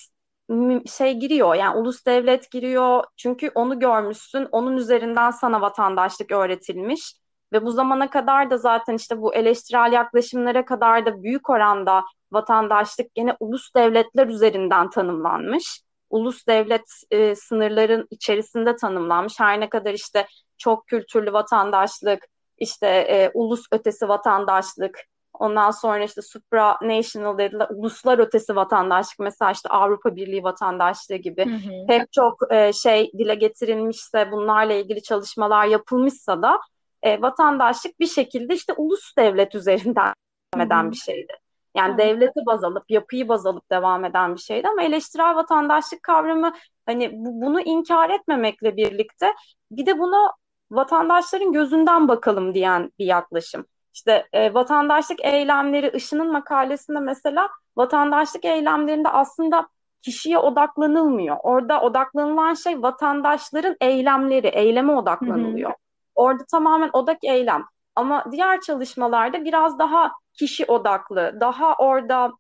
şey giriyor yani ulus devlet giriyor çünkü onu görmüşsün onun üzerinden sana vatandaşlık öğretilmiş ve bu zamana kadar da zaten işte bu eleştirel yaklaşımlara kadar da büyük oranda vatandaşlık gene ulus devletler üzerinden tanımlanmış. Ulus devlet e, sınırların içerisinde tanımlanmış. Her ne kadar işte çok kültürlü vatandaşlık, işte e, ulus ötesi vatandaşlık, ondan sonra işte supranational dediler, uluslar ötesi vatandaşlık, mesela işte Avrupa Birliği vatandaşlığı gibi hı hı. pek çok e, şey dile getirilmişse, bunlarla ilgili çalışmalar yapılmışsa da e, vatandaşlık bir şekilde işte ulus devlet üzerinden devam eden bir şeydi. Yani evet. devleti baz alıp, yapıyı baz alıp devam eden bir şeydi ama eleştirel vatandaşlık kavramı hani bu, bunu inkar etmemekle birlikte bir de bunu vatandaşların gözünden bakalım diyen bir yaklaşım. İşte e, vatandaşlık eylemleri Işın'ın makalesinde mesela vatandaşlık eylemlerinde aslında kişiye odaklanılmıyor. Orada odaklanılan şey vatandaşların eylemleri, eyleme odaklanılıyor. Hı hı. Orada tamamen odak eylem. Ama diğer çalışmalarda biraz daha kişi odaklı, daha orada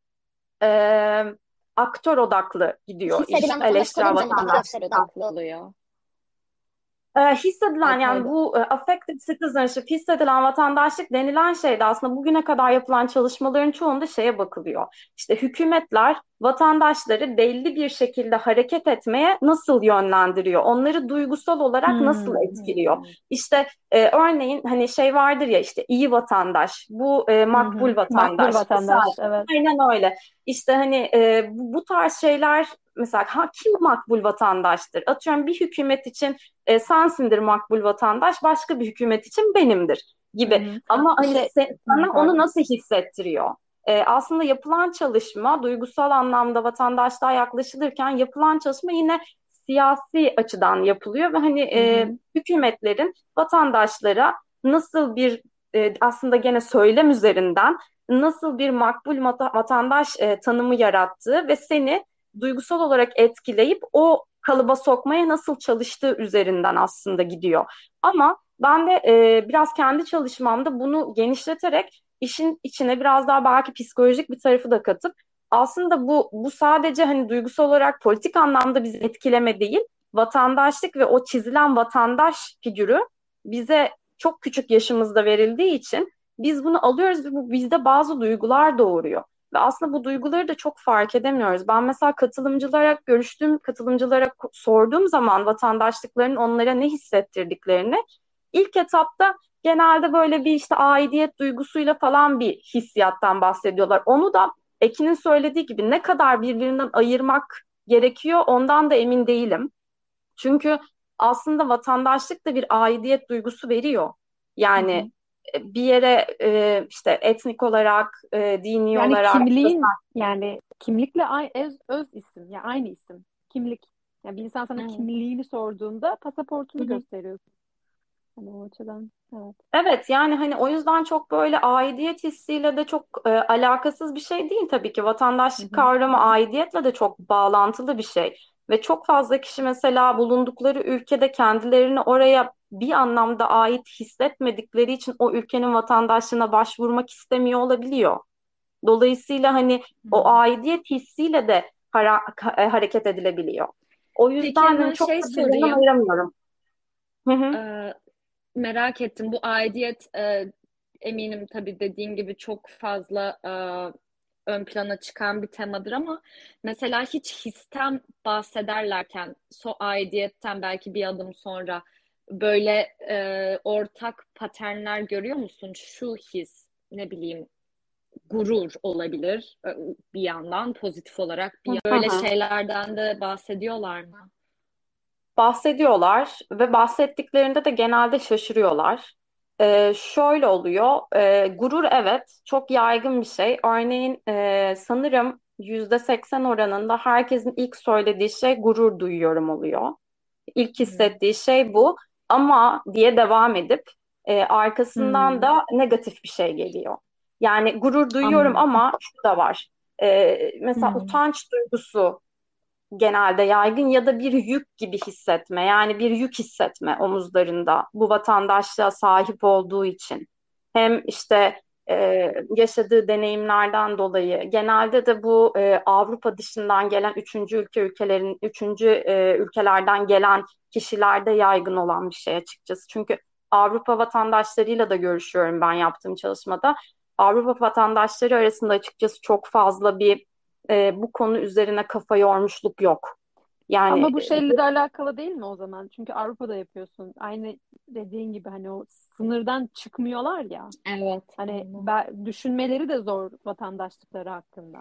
e, aktör odaklı gidiyor. Hissedilen iş, eleştirel vatandaşlık odaklı oluyor. E, hissedilen yani bu e, affected citizenship, hissedilen vatandaşlık denilen şeyde aslında bugüne kadar yapılan çalışmaların çoğunda şeye bakılıyor. İşte hükümetler vatandaşları belli bir şekilde hareket etmeye nasıl yönlendiriyor? Onları duygusal olarak hmm. nasıl etkiliyor? İşte e, örneğin hani şey vardır ya işte iyi vatandaş, bu e, makbul hmm. vatandaş. Makbul vatandaş, evet. Aynen öyle. İşte hani e, bu, bu tarz şeyler mesela ha, kim makbul vatandaştır? Atıyorum bir hükümet için e, sensindir makbul vatandaş, başka bir hükümet için benimdir gibi. Hı-hı. Ama hani sen, sana onu nasıl hissettiriyor? E, aslında yapılan çalışma duygusal anlamda vatandaşlığa yaklaşılırken yapılan çalışma yine siyasi açıdan yapılıyor ve hani e, hükümetlerin vatandaşlara nasıl bir e, aslında gene söylem üzerinden nasıl bir makbul vatandaş e, tanımı yarattığı ve seni duygusal olarak etkileyip o kalıba sokmaya nasıl çalıştığı üzerinden aslında gidiyor. Ama ben de e, biraz kendi çalışmamda bunu genişleterek işin içine biraz daha belki psikolojik bir tarafı da katıp aslında bu bu sadece hani duygusal olarak politik anlamda bizi etkileme değil, vatandaşlık ve o çizilen vatandaş figürü bize çok küçük yaşımızda verildiği için biz bunu alıyoruz ve bu bizde bazı duygular doğuruyor. Ve aslında bu duyguları da çok fark edemiyoruz. Ben mesela katılımcılara, görüştüğüm katılımcılara sorduğum zaman vatandaşlıkların onlara ne hissettirdiklerini ilk etapta genelde böyle bir işte aidiyet duygusuyla falan bir hissiyattan bahsediyorlar. Onu da Ekin'in söylediği gibi ne kadar birbirinden ayırmak gerekiyor ondan da emin değilim. Çünkü aslında vatandaşlık da bir aidiyet duygusu veriyor. Yani bir yere e, işte etnik olarak, e, dini yani olarak kimliğin yani kimlikle ay, öz, öz isim yani aynı isim. Kimlik. Yani bir insan sana hmm. kimliğini sorduğunda pasaportunu Hı-hı. gösteriyorsun. Hani o açıdan evet. Evet yani hani o yüzden çok böyle aidiyet hissiyle de çok e, alakasız bir şey değil tabii ki. Vatandaşlık Hı hı. kavramı aidiyetle de çok bağlantılı bir şey. Ve çok fazla kişi mesela bulundukları ülkede kendilerini oraya bir anlamda ait hissetmedikleri için o ülkenin vatandaşlığına başvurmak istemiyor olabiliyor. Dolayısıyla hani o aidiyet hissiyle de hara- ha- hareket edilebiliyor. O Peki yüzden hemen hani çok şey sorayım. ayıramıyorum. Hı hı. Ee, merak ettim. Bu aidiyet e, eminim tabii dediğin gibi çok fazla e, ön plana çıkan bir temadır ama mesela hiç histen bahsederlerken so aidiyetten belki bir adım sonra böyle e, ortak paternler görüyor musun? Şu his ne bileyim gurur olabilir e, bir yandan pozitif olarak bir Hı böyle şeylerden de bahsediyorlar mı? bahsediyorlar ve bahsettiklerinde de genelde şaşırıyorlar. Ee, şöyle oluyor, e, gurur evet çok yaygın bir şey. Örneğin e, sanırım %80 oranında herkesin ilk söylediği şey gurur duyuyorum oluyor. İlk hissettiği şey bu ama diye devam edip e, arkasından Hmm. da negatif bir şey geliyor. Yani gurur duyuyorum Anladım. ama şu da var. E, mesela Hmm. utanç duygusu genelde yaygın ya da bir yük gibi hissetme. Yani bir yük hissetme omuzlarında bu vatandaşlığa sahip olduğu için. Hem işte e, yaşadığı deneyimlerden dolayı genelde de bu e, Avrupa dışından gelen üçüncü ülke ülkelerin üçüncü e, ülkelerden gelen kişilerde yaygın olan bir şey açıkçası. Çünkü Avrupa vatandaşlarıyla da görüşüyorum ben yaptığım çalışmada. Avrupa vatandaşları arasında açıkçası çok fazla bir e, bu konu üzerine kafa yormuşluk yok. Yani Ama bu şeyle de alakalı değil mi o zaman? Çünkü Avrupa'da yapıyorsun. Aynı dediğin gibi hani o sınırdan çıkmıyorlar ya. Evet. Hani ben, düşünmeleri de zor vatandaşlıkları hakkında.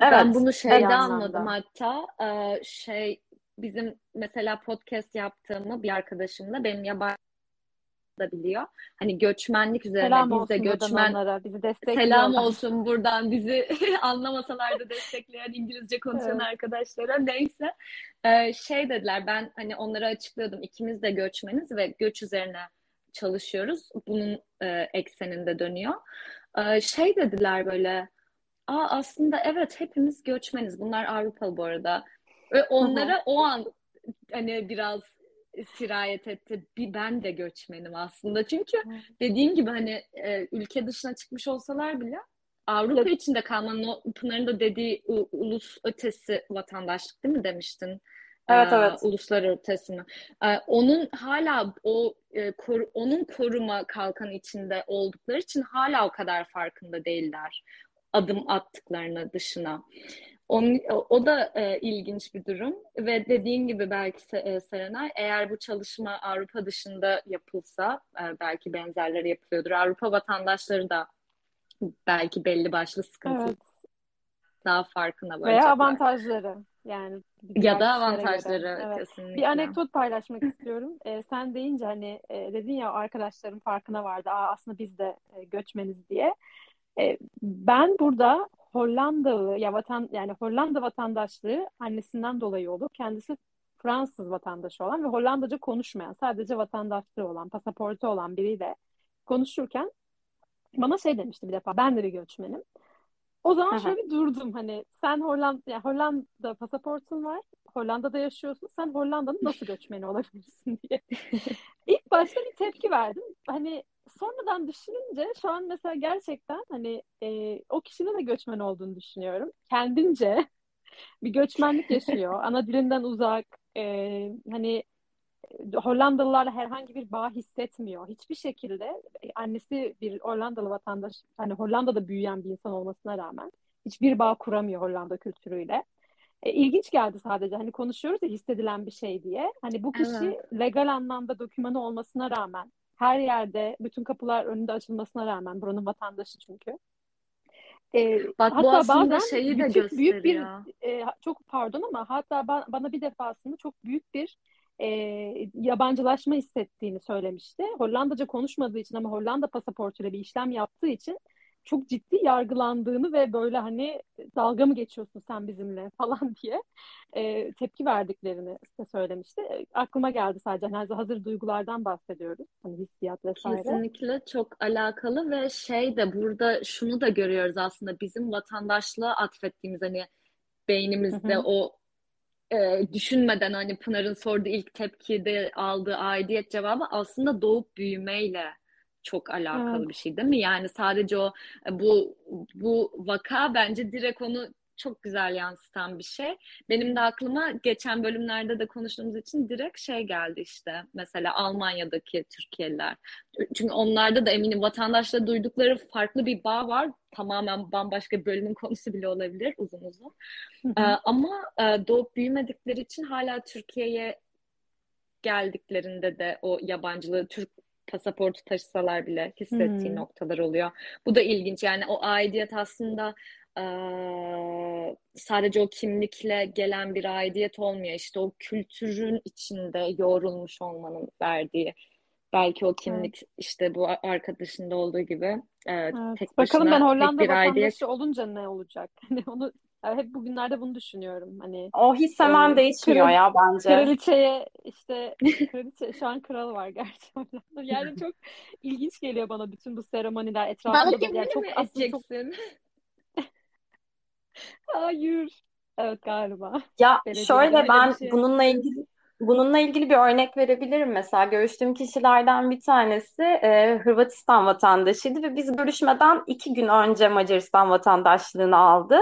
Ben evet, bunu Bir şeyde anladım hatta e, şey bizim mesela podcast yaptığımı bir arkadaşım da benim yabancı da biliyor. Hani göçmenlik üzerine Selam biz de göçmen onlara. Bizi selam olsun buradan bizi [laughs] anlamasalar da destekleyen İngilizce konuşan Evet. arkadaşlara neyse E, şey dediler ben hani onlara açıklıyordum ikimiz de göçmeniz ve göç üzerine çalışıyoruz. Bunun e, ekseninde dönüyor. E, şey dediler böyle Aa, aslında evet hepimiz göçmeniz. Bunlar Avrupalı bu arada. Ve onlara o an hani biraz sirayet etti. Bir ben de göçmenim aslında. Çünkü dediğim gibi hani e, ülke dışına çıkmış olsalar bile Avrupa Ya- içinde kalmanın o Pınar'ın da dediği u- ulus ötesi vatandaşlık değil mi demiştin? Evet, Ee, evet. uluslar ötesi mi? Ee, onun hala o e, koru- onun koruma kalkanı içinde oldukları için hala o kadar farkında değiller adım attıklarını dışına. Onun, o, da e, ilginç bir durum ve dediğin gibi belki e, Serenay eğer bu çalışma Avrupa dışında yapılsa e, belki benzerleri yapılıyordur. Avrupa vatandaşları da belki belli başlı sıkıntı Evet. daha farkına Veya varacaklar. avantajları yani Ya da kişilere göre. avantajları Evet. kesinlikle. Bir anekdot paylaşmak istiyorum. Ee, sen deyince hani e, dedin ya arkadaşların farkına vardı. Aa, aslında biz de e, göçmeniz diye. E, ben burada Hollandalı ya vatan yani Hollanda vatandaşlığı annesinden dolayı olup kendisi Fransız vatandaşı olan ve Hollandaca konuşmayan sadece vatandaşlığı olan pasaportu olan biriyle konuşurken bana şey demişti bir defa ben de bir göçmenim. O zaman hı. şöyle bir durdum hani sen Hollanda yani Hollanda pasaportun var. Hollanda'da yaşıyorsun. Sen Hollanda'nın nasıl [laughs] göçmeni olabilirsin diye. İlk başta bir tepki verdim. Hani sonradan düşününce şu an mesela gerçekten hani e, o kişinin de göçmen olduğunu düşünüyorum. Kendince [laughs] bir göçmenlik yaşıyor. [laughs] Ana dilinden uzak. e, hani Hollandalılarla herhangi bir bağ hissetmiyor. Hiçbir şekilde e, annesi bir Hollandalı vatandaş, hani Hollanda'da büyüyen bir insan olmasına rağmen hiçbir bağ kuramıyor Hollanda kültürüyle. E, ilginç geldi sadece. Hani konuşuyoruz ya hissedilen bir şey diye. Hani bu kişi Evet. legal anlamda dokümanı olmasına rağmen her yerde bütün kapılar önünde açılmasına rağmen buranın vatandaşı çünkü. E, Bak bu hatta aslında bazen şeyi de küçük büyük bir gösteriyor. e, çok pardon ama hatta ba- bana bir defasında çok büyük bir e, yabancılaşma hissettiğini söylemişti. Hollandaca konuşmadığı için ama Hollanda pasaportuyla bir işlem yaptığı için çok ciddi yargılandığını ve böyle hani dalga mı geçiyorsun sen bizimle [laughs] falan diye e, tepki verdiklerini size söylemişti. E, aklıma geldi sadece hani hazır duygulardan bahsediyoruz. Hani hissiyat vesaire. Kesinlikle çok alakalı ve şey de burada şunu da görüyoruz aslında bizim vatandaşlığa atfettiğimiz hani beynimizde o e, düşünmeden hani Pınar'ın sorduğu ilk tepkide aldığı aidiyet cevabı aslında doğup büyümeyle çok alakalı evet. bir şey değil mi? Yani sadece o bu bu vaka bence direkt onu çok güzel yansıtan bir şey. Benim de aklıma geçen bölümlerde de konuştuğumuz için direkt şey geldi işte. Mesela Almanya'daki Türkiye'liler. Çünkü onlarda da eminim vatandaşla duydukları farklı bir bağ var. Tamamen bambaşka bir bölümün konusu bile olabilir uzun uzun. Ee, ama e, doğup büyümedikleri için hala Türkiye'ye geldiklerinde de o yabancılığı Türk pasaportu taşısalar bile hissettiği hmm. noktalar oluyor. Bu da ilginç. Yani o aidiyet aslında sadece o kimlikle gelen bir aidiyet olmuyor. İşte o kültürün içinde yoğrulmuş olmanın verdiği belki o kimlik evet. işte bu arkadaşında olduğu gibi evet, tek Bakalım ben Hollanda vatandaşı aidiyet... olunca ne olacak? [laughs] Hani onu yani hep bugünlerde bunu düşünüyorum. Hani o his hemen e, değişmiyor kral, ya bence. Kraliçeye işte [laughs] kraliçe şu an kral var gerçekten. [laughs] Yani çok ilginç geliyor bana bütün bu seremoniler etrafında. Bana kimliğini çok, mi edeceksin? Çok... [laughs] Hayır. Evet galiba. Ya Belediye şöyle ben şey. bununla ilgili bununla ilgili bir örnek verebilirim mesela. Görüştüğüm kişilerden bir tanesi e, Hırvatistan vatandaşıydı ve biz görüşmeden iki gün önce Macaristan vatandaşlığını aldı.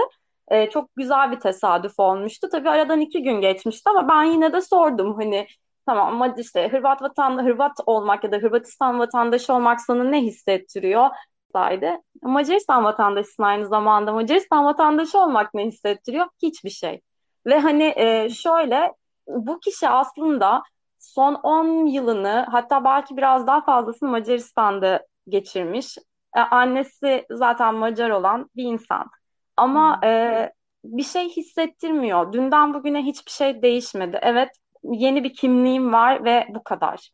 E, çok güzel bir tesadüf olmuştu. Tabii aradan iki gün geçmişti ama ben yine de sordum hani tamam ama işte Hırvat vatan Hırvat olmak ya da Hırvatistan vatandaşı olmak sana ne hissettiriyor? saydı. Macaristan vatandaşısın aynı zamanda. Macaristan vatandaşı olmak ne hissettiriyor? Hiçbir şey. Ve hani e, şöyle bu kişi aslında son 10 yılını hatta belki biraz daha fazlasını Macaristan'da geçirmiş. E, annesi zaten Macar olan bir insan. Ama e, bir şey hissettirmiyor. Dünden bugüne hiçbir şey değişmedi. Evet yeni bir kimliğim var ve bu kadar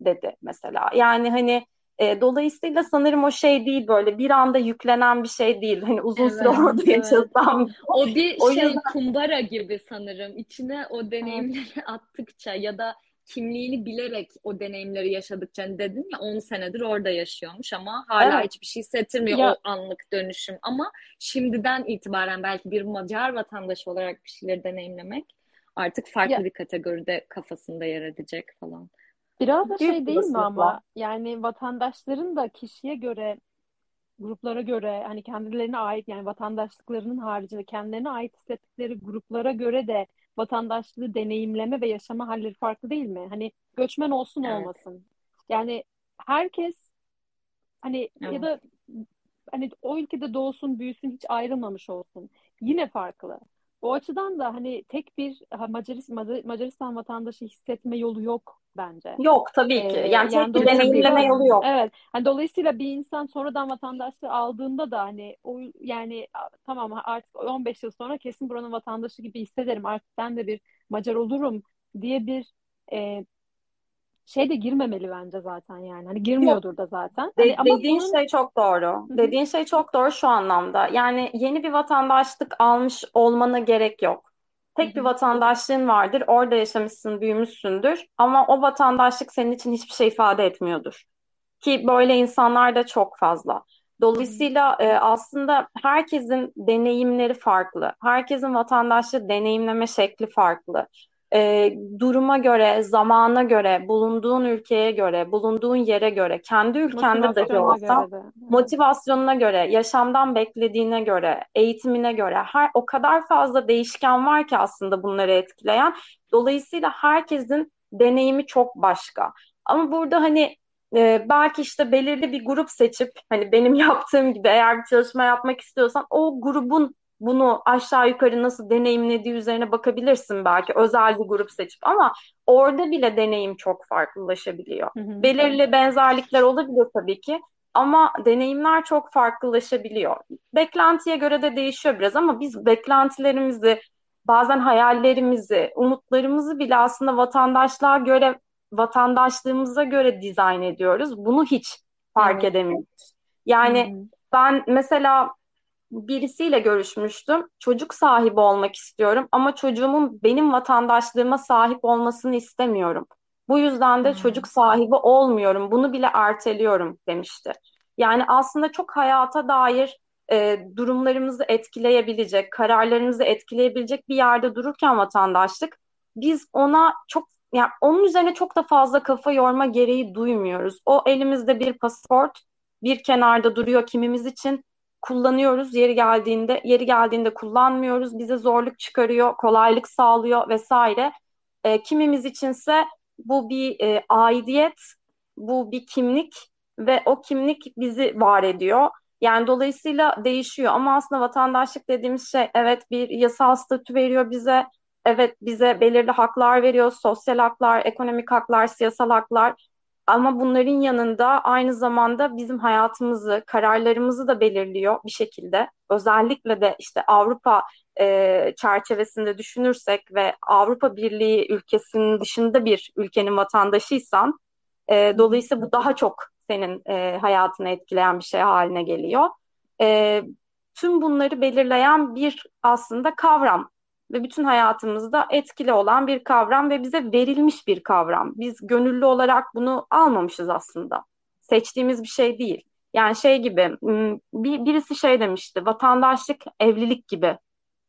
dedi mesela. Yani hani e, dolayısıyla sanırım o şey değil böyle bir anda yüklenen bir şey değil. Hani uzun evet, süre orada evet. yaşasam. O bir o şey yüzden... kumbara gibi sanırım. İçine o deneyimleri evet. [laughs] attıkça ya da kimliğini bilerek o deneyimleri yaşadıkça hani dedin ya 10 senedir orada yaşıyormuş ama hala evet. hiçbir şey hissettirmiyor ya. o anlık dönüşüm. Ama şimdiden itibaren belki bir Macar vatandaşı olarak bir şeyleri deneyimlemek artık farklı ya. bir kategoride kafasında yer edecek falan. Biraz da şey değil mi ama yani vatandaşların da kişiye göre gruplara göre hani kendilerine ait yani vatandaşlıklarının haricinde kendilerine ait hissettikleri gruplara göre de vatandaşlığı deneyimleme ve yaşama halleri farklı değil mi? Hani göçmen olsun evet. olmasın. Yani herkes hani evet. ya da hani o ülkede doğsun büyüsün hiç ayrılmamış olsun. Yine farklı. O açıdan da hani tek bir Macaristan, Macaristan vatandaşı hissetme yolu yok bence. Yok tabii ki. Ee, yani, yani tek bir deneyimleme yolu yok. Evet. Hani dolayısıyla bir insan sonradan vatandaşlığı aldığında da hani o yani tamam artık 15 yıl sonra kesin buranın vatandaşı gibi hissederim. Artık ben de bir Macar olurum diye bir e, şey de girmemeli bence zaten yani. Hani girmiyordur Yok. da zaten. De- hani dediğin bunun... şey çok doğru. Hı-hı. Dediğin şey çok doğru şu anlamda. Yani yeni bir vatandaşlık almış olmana gerek yok. Tek Hı-hı. bir vatandaşlığın vardır. Orada yaşamışsın, büyümüşsündür. Ama o vatandaşlık senin için hiçbir şey ifade etmiyordur. Ki böyle insanlar da çok fazla. Dolayısıyla e, aslında herkesin deneyimleri farklı. Herkesin vatandaşlığı deneyimleme şekli farklı e, duruma göre, zamana göre, bulunduğun ülkeye göre, bulunduğun yere göre, kendi ülkende dahi olsa motivasyonuna göre, yaşamdan beklediğine göre, eğitimine göre her o kadar fazla değişken var ki aslında bunları etkileyen. Dolayısıyla herkesin deneyimi çok başka. Ama burada hani e, belki işte belirli bir grup seçip hani benim [laughs] yaptığım gibi eğer bir çalışma yapmak istiyorsan o grubun bunu aşağı yukarı nasıl deneyimlediği üzerine bakabilirsin belki özel bir grup seçip ama orada bile deneyim çok farklılaşabiliyor. Hı hı. Belirli benzerlikler olabilir tabii ki ama deneyimler çok farklılaşabiliyor. Beklentiye göre de değişiyor biraz ama biz beklentilerimizi, bazen hayallerimizi, umutlarımızı bile aslında vatandaşlığa göre, vatandaşlığımıza göre dizayn ediyoruz. Bunu hiç fark evet. edemiyoruz. Yani hı ben mesela birisiyle görüşmüştüm. Çocuk sahibi olmak istiyorum ama çocuğumun benim vatandaşlığıma sahip olmasını istemiyorum. Bu yüzden de hmm. çocuk sahibi olmuyorum. Bunu bile erteliyorum demişti. Yani aslında çok hayata dair e, durumlarımızı etkileyebilecek, kararlarımızı etkileyebilecek bir yerde dururken vatandaşlık biz ona çok yani onun üzerine çok da fazla kafa yorma gereği duymuyoruz. O elimizde bir pasaport, bir kenarda duruyor kimimiz için kullanıyoruz. Yeri geldiğinde yeri geldiğinde kullanmıyoruz. Bize zorluk çıkarıyor, kolaylık sağlıyor vesaire. E, kimimiz içinse bu bir e, aidiyet, bu bir kimlik ve o kimlik bizi var ediyor. Yani dolayısıyla değişiyor ama aslında vatandaşlık dediğimiz şey evet bir yasal statü veriyor bize. Evet bize belirli haklar veriyor. Sosyal haklar, ekonomik haklar, siyasal haklar. Ama bunların yanında aynı zamanda bizim hayatımızı, kararlarımızı da belirliyor bir şekilde. Özellikle de işte Avrupa e, çerçevesinde düşünürsek ve Avrupa Birliği ülkesinin dışında bir ülkenin vatandaşıysan, e, dolayısıyla bu daha çok senin e, hayatını etkileyen bir şey haline geliyor. E, tüm bunları belirleyen bir aslında kavram ve bütün hayatımızda etkili olan bir kavram ve bize verilmiş bir kavram. Biz gönüllü olarak bunu almamışız aslında. Seçtiğimiz bir şey değil. Yani şey gibi bir, birisi şey demişti vatandaşlık evlilik gibi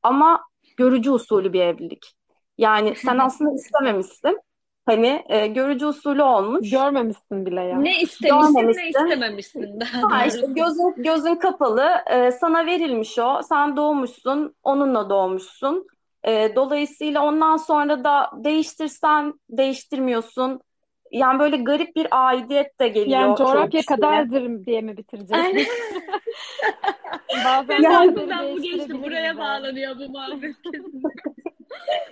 ama görücü usulü bir evlilik. Yani sen aslında istememişsin. Hani e, görücü usulü olmuş. Görmemişsin bile ya. Ne istemişsin ne istememişsin. Ha, işte gözün, gözün kapalı. E, sana verilmiş o. Sen doğmuşsun. Onunla doğmuşsun. E, dolayısıyla ondan sonra da değiştirsen değiştirmiyorsun. Yani böyle garip bir aidiyet de geliyor. Yani coğrafya kadardır diye mi bitireceğiz? [laughs] Bazen ben bu geçti buraya bağlanıyor bu muhabbet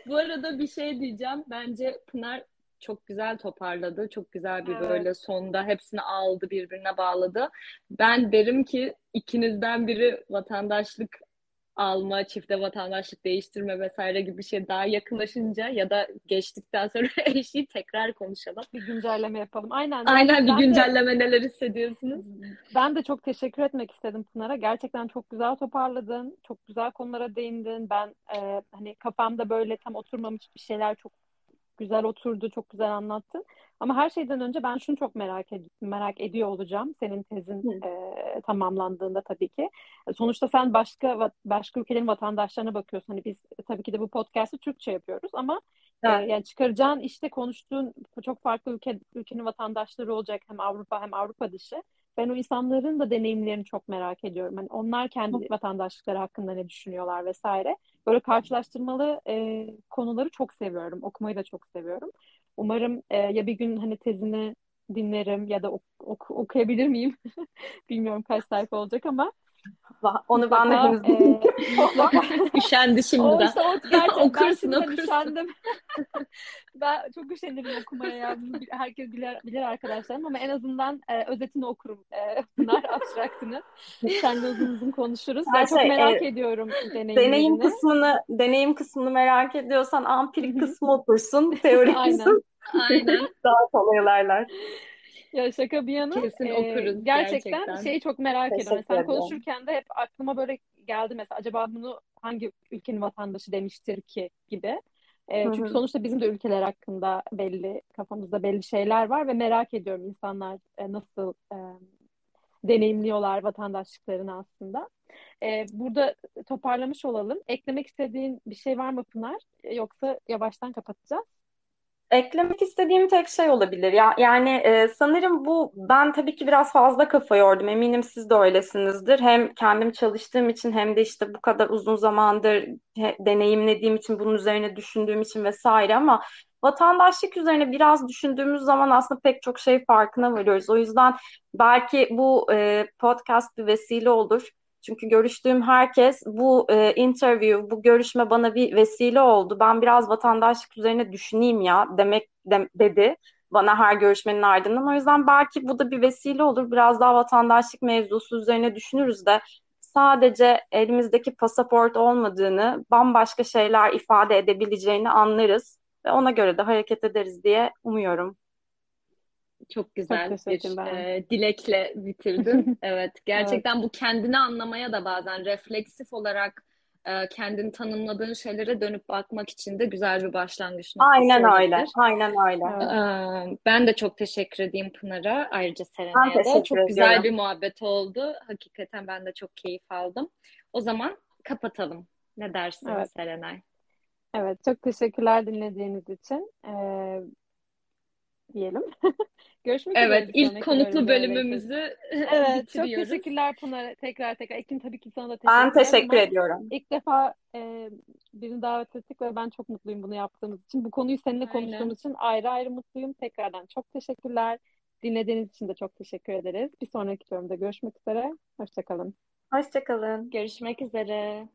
bu arada bir şey diyeceğim. Bence Pınar çok güzel toparladı. Çok güzel bir evet. böyle sonda hepsini aldı birbirine bağladı. Ben derim ki ikinizden biri vatandaşlık alma, çifte vatandaşlık değiştirme vesaire gibi bir şey daha yakınlaşınca ya da geçtikten sonra [laughs] eşi tekrar konuşalım. Bir güncelleme yapalım. Aynen. Aynen bir güncelleme de, neler hissediyorsunuz? Ben de çok teşekkür etmek istedim Pınar'a. Gerçekten çok güzel toparladın. Çok güzel konulara değindin. Ben e, hani kafamda böyle tam oturmamış bir şeyler çok güzel oturdu, çok güzel anlattın. Ama her şeyden önce ben şunu çok merak ed merak ediyor olacağım senin tezin e, tamamlandığında tabii ki. Sonuçta sen başka başka ülkelerin vatandaşlarına bakıyorsun. Hani biz tabii ki de bu podcast'ı Türkçe yapıyoruz ama e, evet. e, yani çıkaracağın işte konuştuğun çok farklı ülke ülkenin vatandaşları olacak hem Avrupa hem Avrupa dışı. Ben o insanların da deneyimlerini çok merak ediyorum. Hani onlar kendi vatandaşlıkları hakkında ne düşünüyorlar vesaire. Böyle karşılaştırmalı e, konuları çok seviyorum. Okumayı da çok seviyorum. Umarım e, ya bir gün hani tezini dinlerim ya da ok, ok, okuyabilir miyim? [laughs] Bilmiyorum kaç sayfa olacak ama onu ben de henüz e, [laughs] Üşendi şimdiden. O işte o gerçekten [laughs] okursun, okursun. üşendim. [laughs] ben çok üşenirim okumaya ya. herkes bilir, bilir arkadaşlarım ama en azından e, özetini okurum. E, bunlar abstraktını. Seninle uzun uzun konuşuruz. Ben çok şey, merak e, ediyorum deneyimlerini. Deneyim kısmını, deneyim kısmını merak ediyorsan ampirik kısmı okursun. Teori kısmı. Aynen. Daha kolay olaylar. Ya şaka bir yana Kesin e, okuruz gerçekten. gerçekten. Şeyi çok merak ediyorum. Sen konuşurken de hep aklıma böyle geldi mesela acaba bunu hangi ülkenin vatandaşı demiştir ki gibi. E, çünkü Hı-hı. sonuçta bizim de ülkeler hakkında belli kafamızda belli şeyler var ve merak ediyorum insanlar e, nasıl e, deneyimliyorlar vatandaşlıklarını aslında. E, burada toparlamış olalım. Eklemek istediğin bir şey var mı Pınar? Yoksa yavaştan kapatacağız. Eklemek istediğim tek şey olabilir. Ya yani e, sanırım bu ben tabii ki biraz fazla kafa yordum. Eminim siz de öylesinizdir. Hem kendim çalıştığım için hem de işte bu kadar uzun zamandır he, deneyimlediğim için bunun üzerine düşündüğüm için vesaire ama vatandaşlık üzerine biraz düşündüğümüz zaman aslında pek çok şey farkına varıyoruz. O yüzden belki bu e, podcast bir vesile olur çünkü görüştüğüm herkes bu e, interview, bu görüşme bana bir vesile oldu. Ben biraz vatandaşlık üzerine düşüneyim ya demek de, dedi bana her görüşmenin ardından. O yüzden belki bu da bir vesile olur. Biraz daha vatandaşlık mevzusu üzerine düşünürüz de sadece elimizdeki pasaport olmadığını, bambaşka şeyler ifade edebileceğini anlarız ve ona göre de hareket ederiz diye umuyorum. Çok güzel Çok bir e, dilekle bitirdin. [laughs] Evet, gerçekten bu kendini anlamaya da bazen refleksif olarak e, kendini tanımladığın şeylere dönüp bakmak için de güzel bir başlangıç noktası Aynen öyle. olabilir. Aynen öyle. Evet. Ee, Ben de çok teşekkür edeyim Pınar'a, ayrıca Serenay'a da. Çok güzel bir muhabbet oldu. Hakikaten ben de çok keyif aldım. O zaman kapatalım. Ne dersin Evet. Serenay? Evet, çok teşekkürler dinlediğiniz için. Ee, diyelim. [laughs] Görüşmek üzere Evet, ilk konuklu bölümümüzü [laughs] Evet, çok teşekkürler Pınar. Tekrar tekrar. Ekin tabii ki sana da Ben teşekkürler teşekkür ama ediyorum. ilk defa e, birini davet ettik ve ben çok mutluyum bunu yaptığımız için. Bu konuyu seninle Aynen. konuştuğumuz için ayrı ayrı mutluyum. Tekrardan çok teşekkürler. Dinlediğiniz için de çok teşekkür ederiz. Bir sonraki bölümde görüşmek üzere. Hoşçakalın. Hoşçakalın. Görüşmek üzere.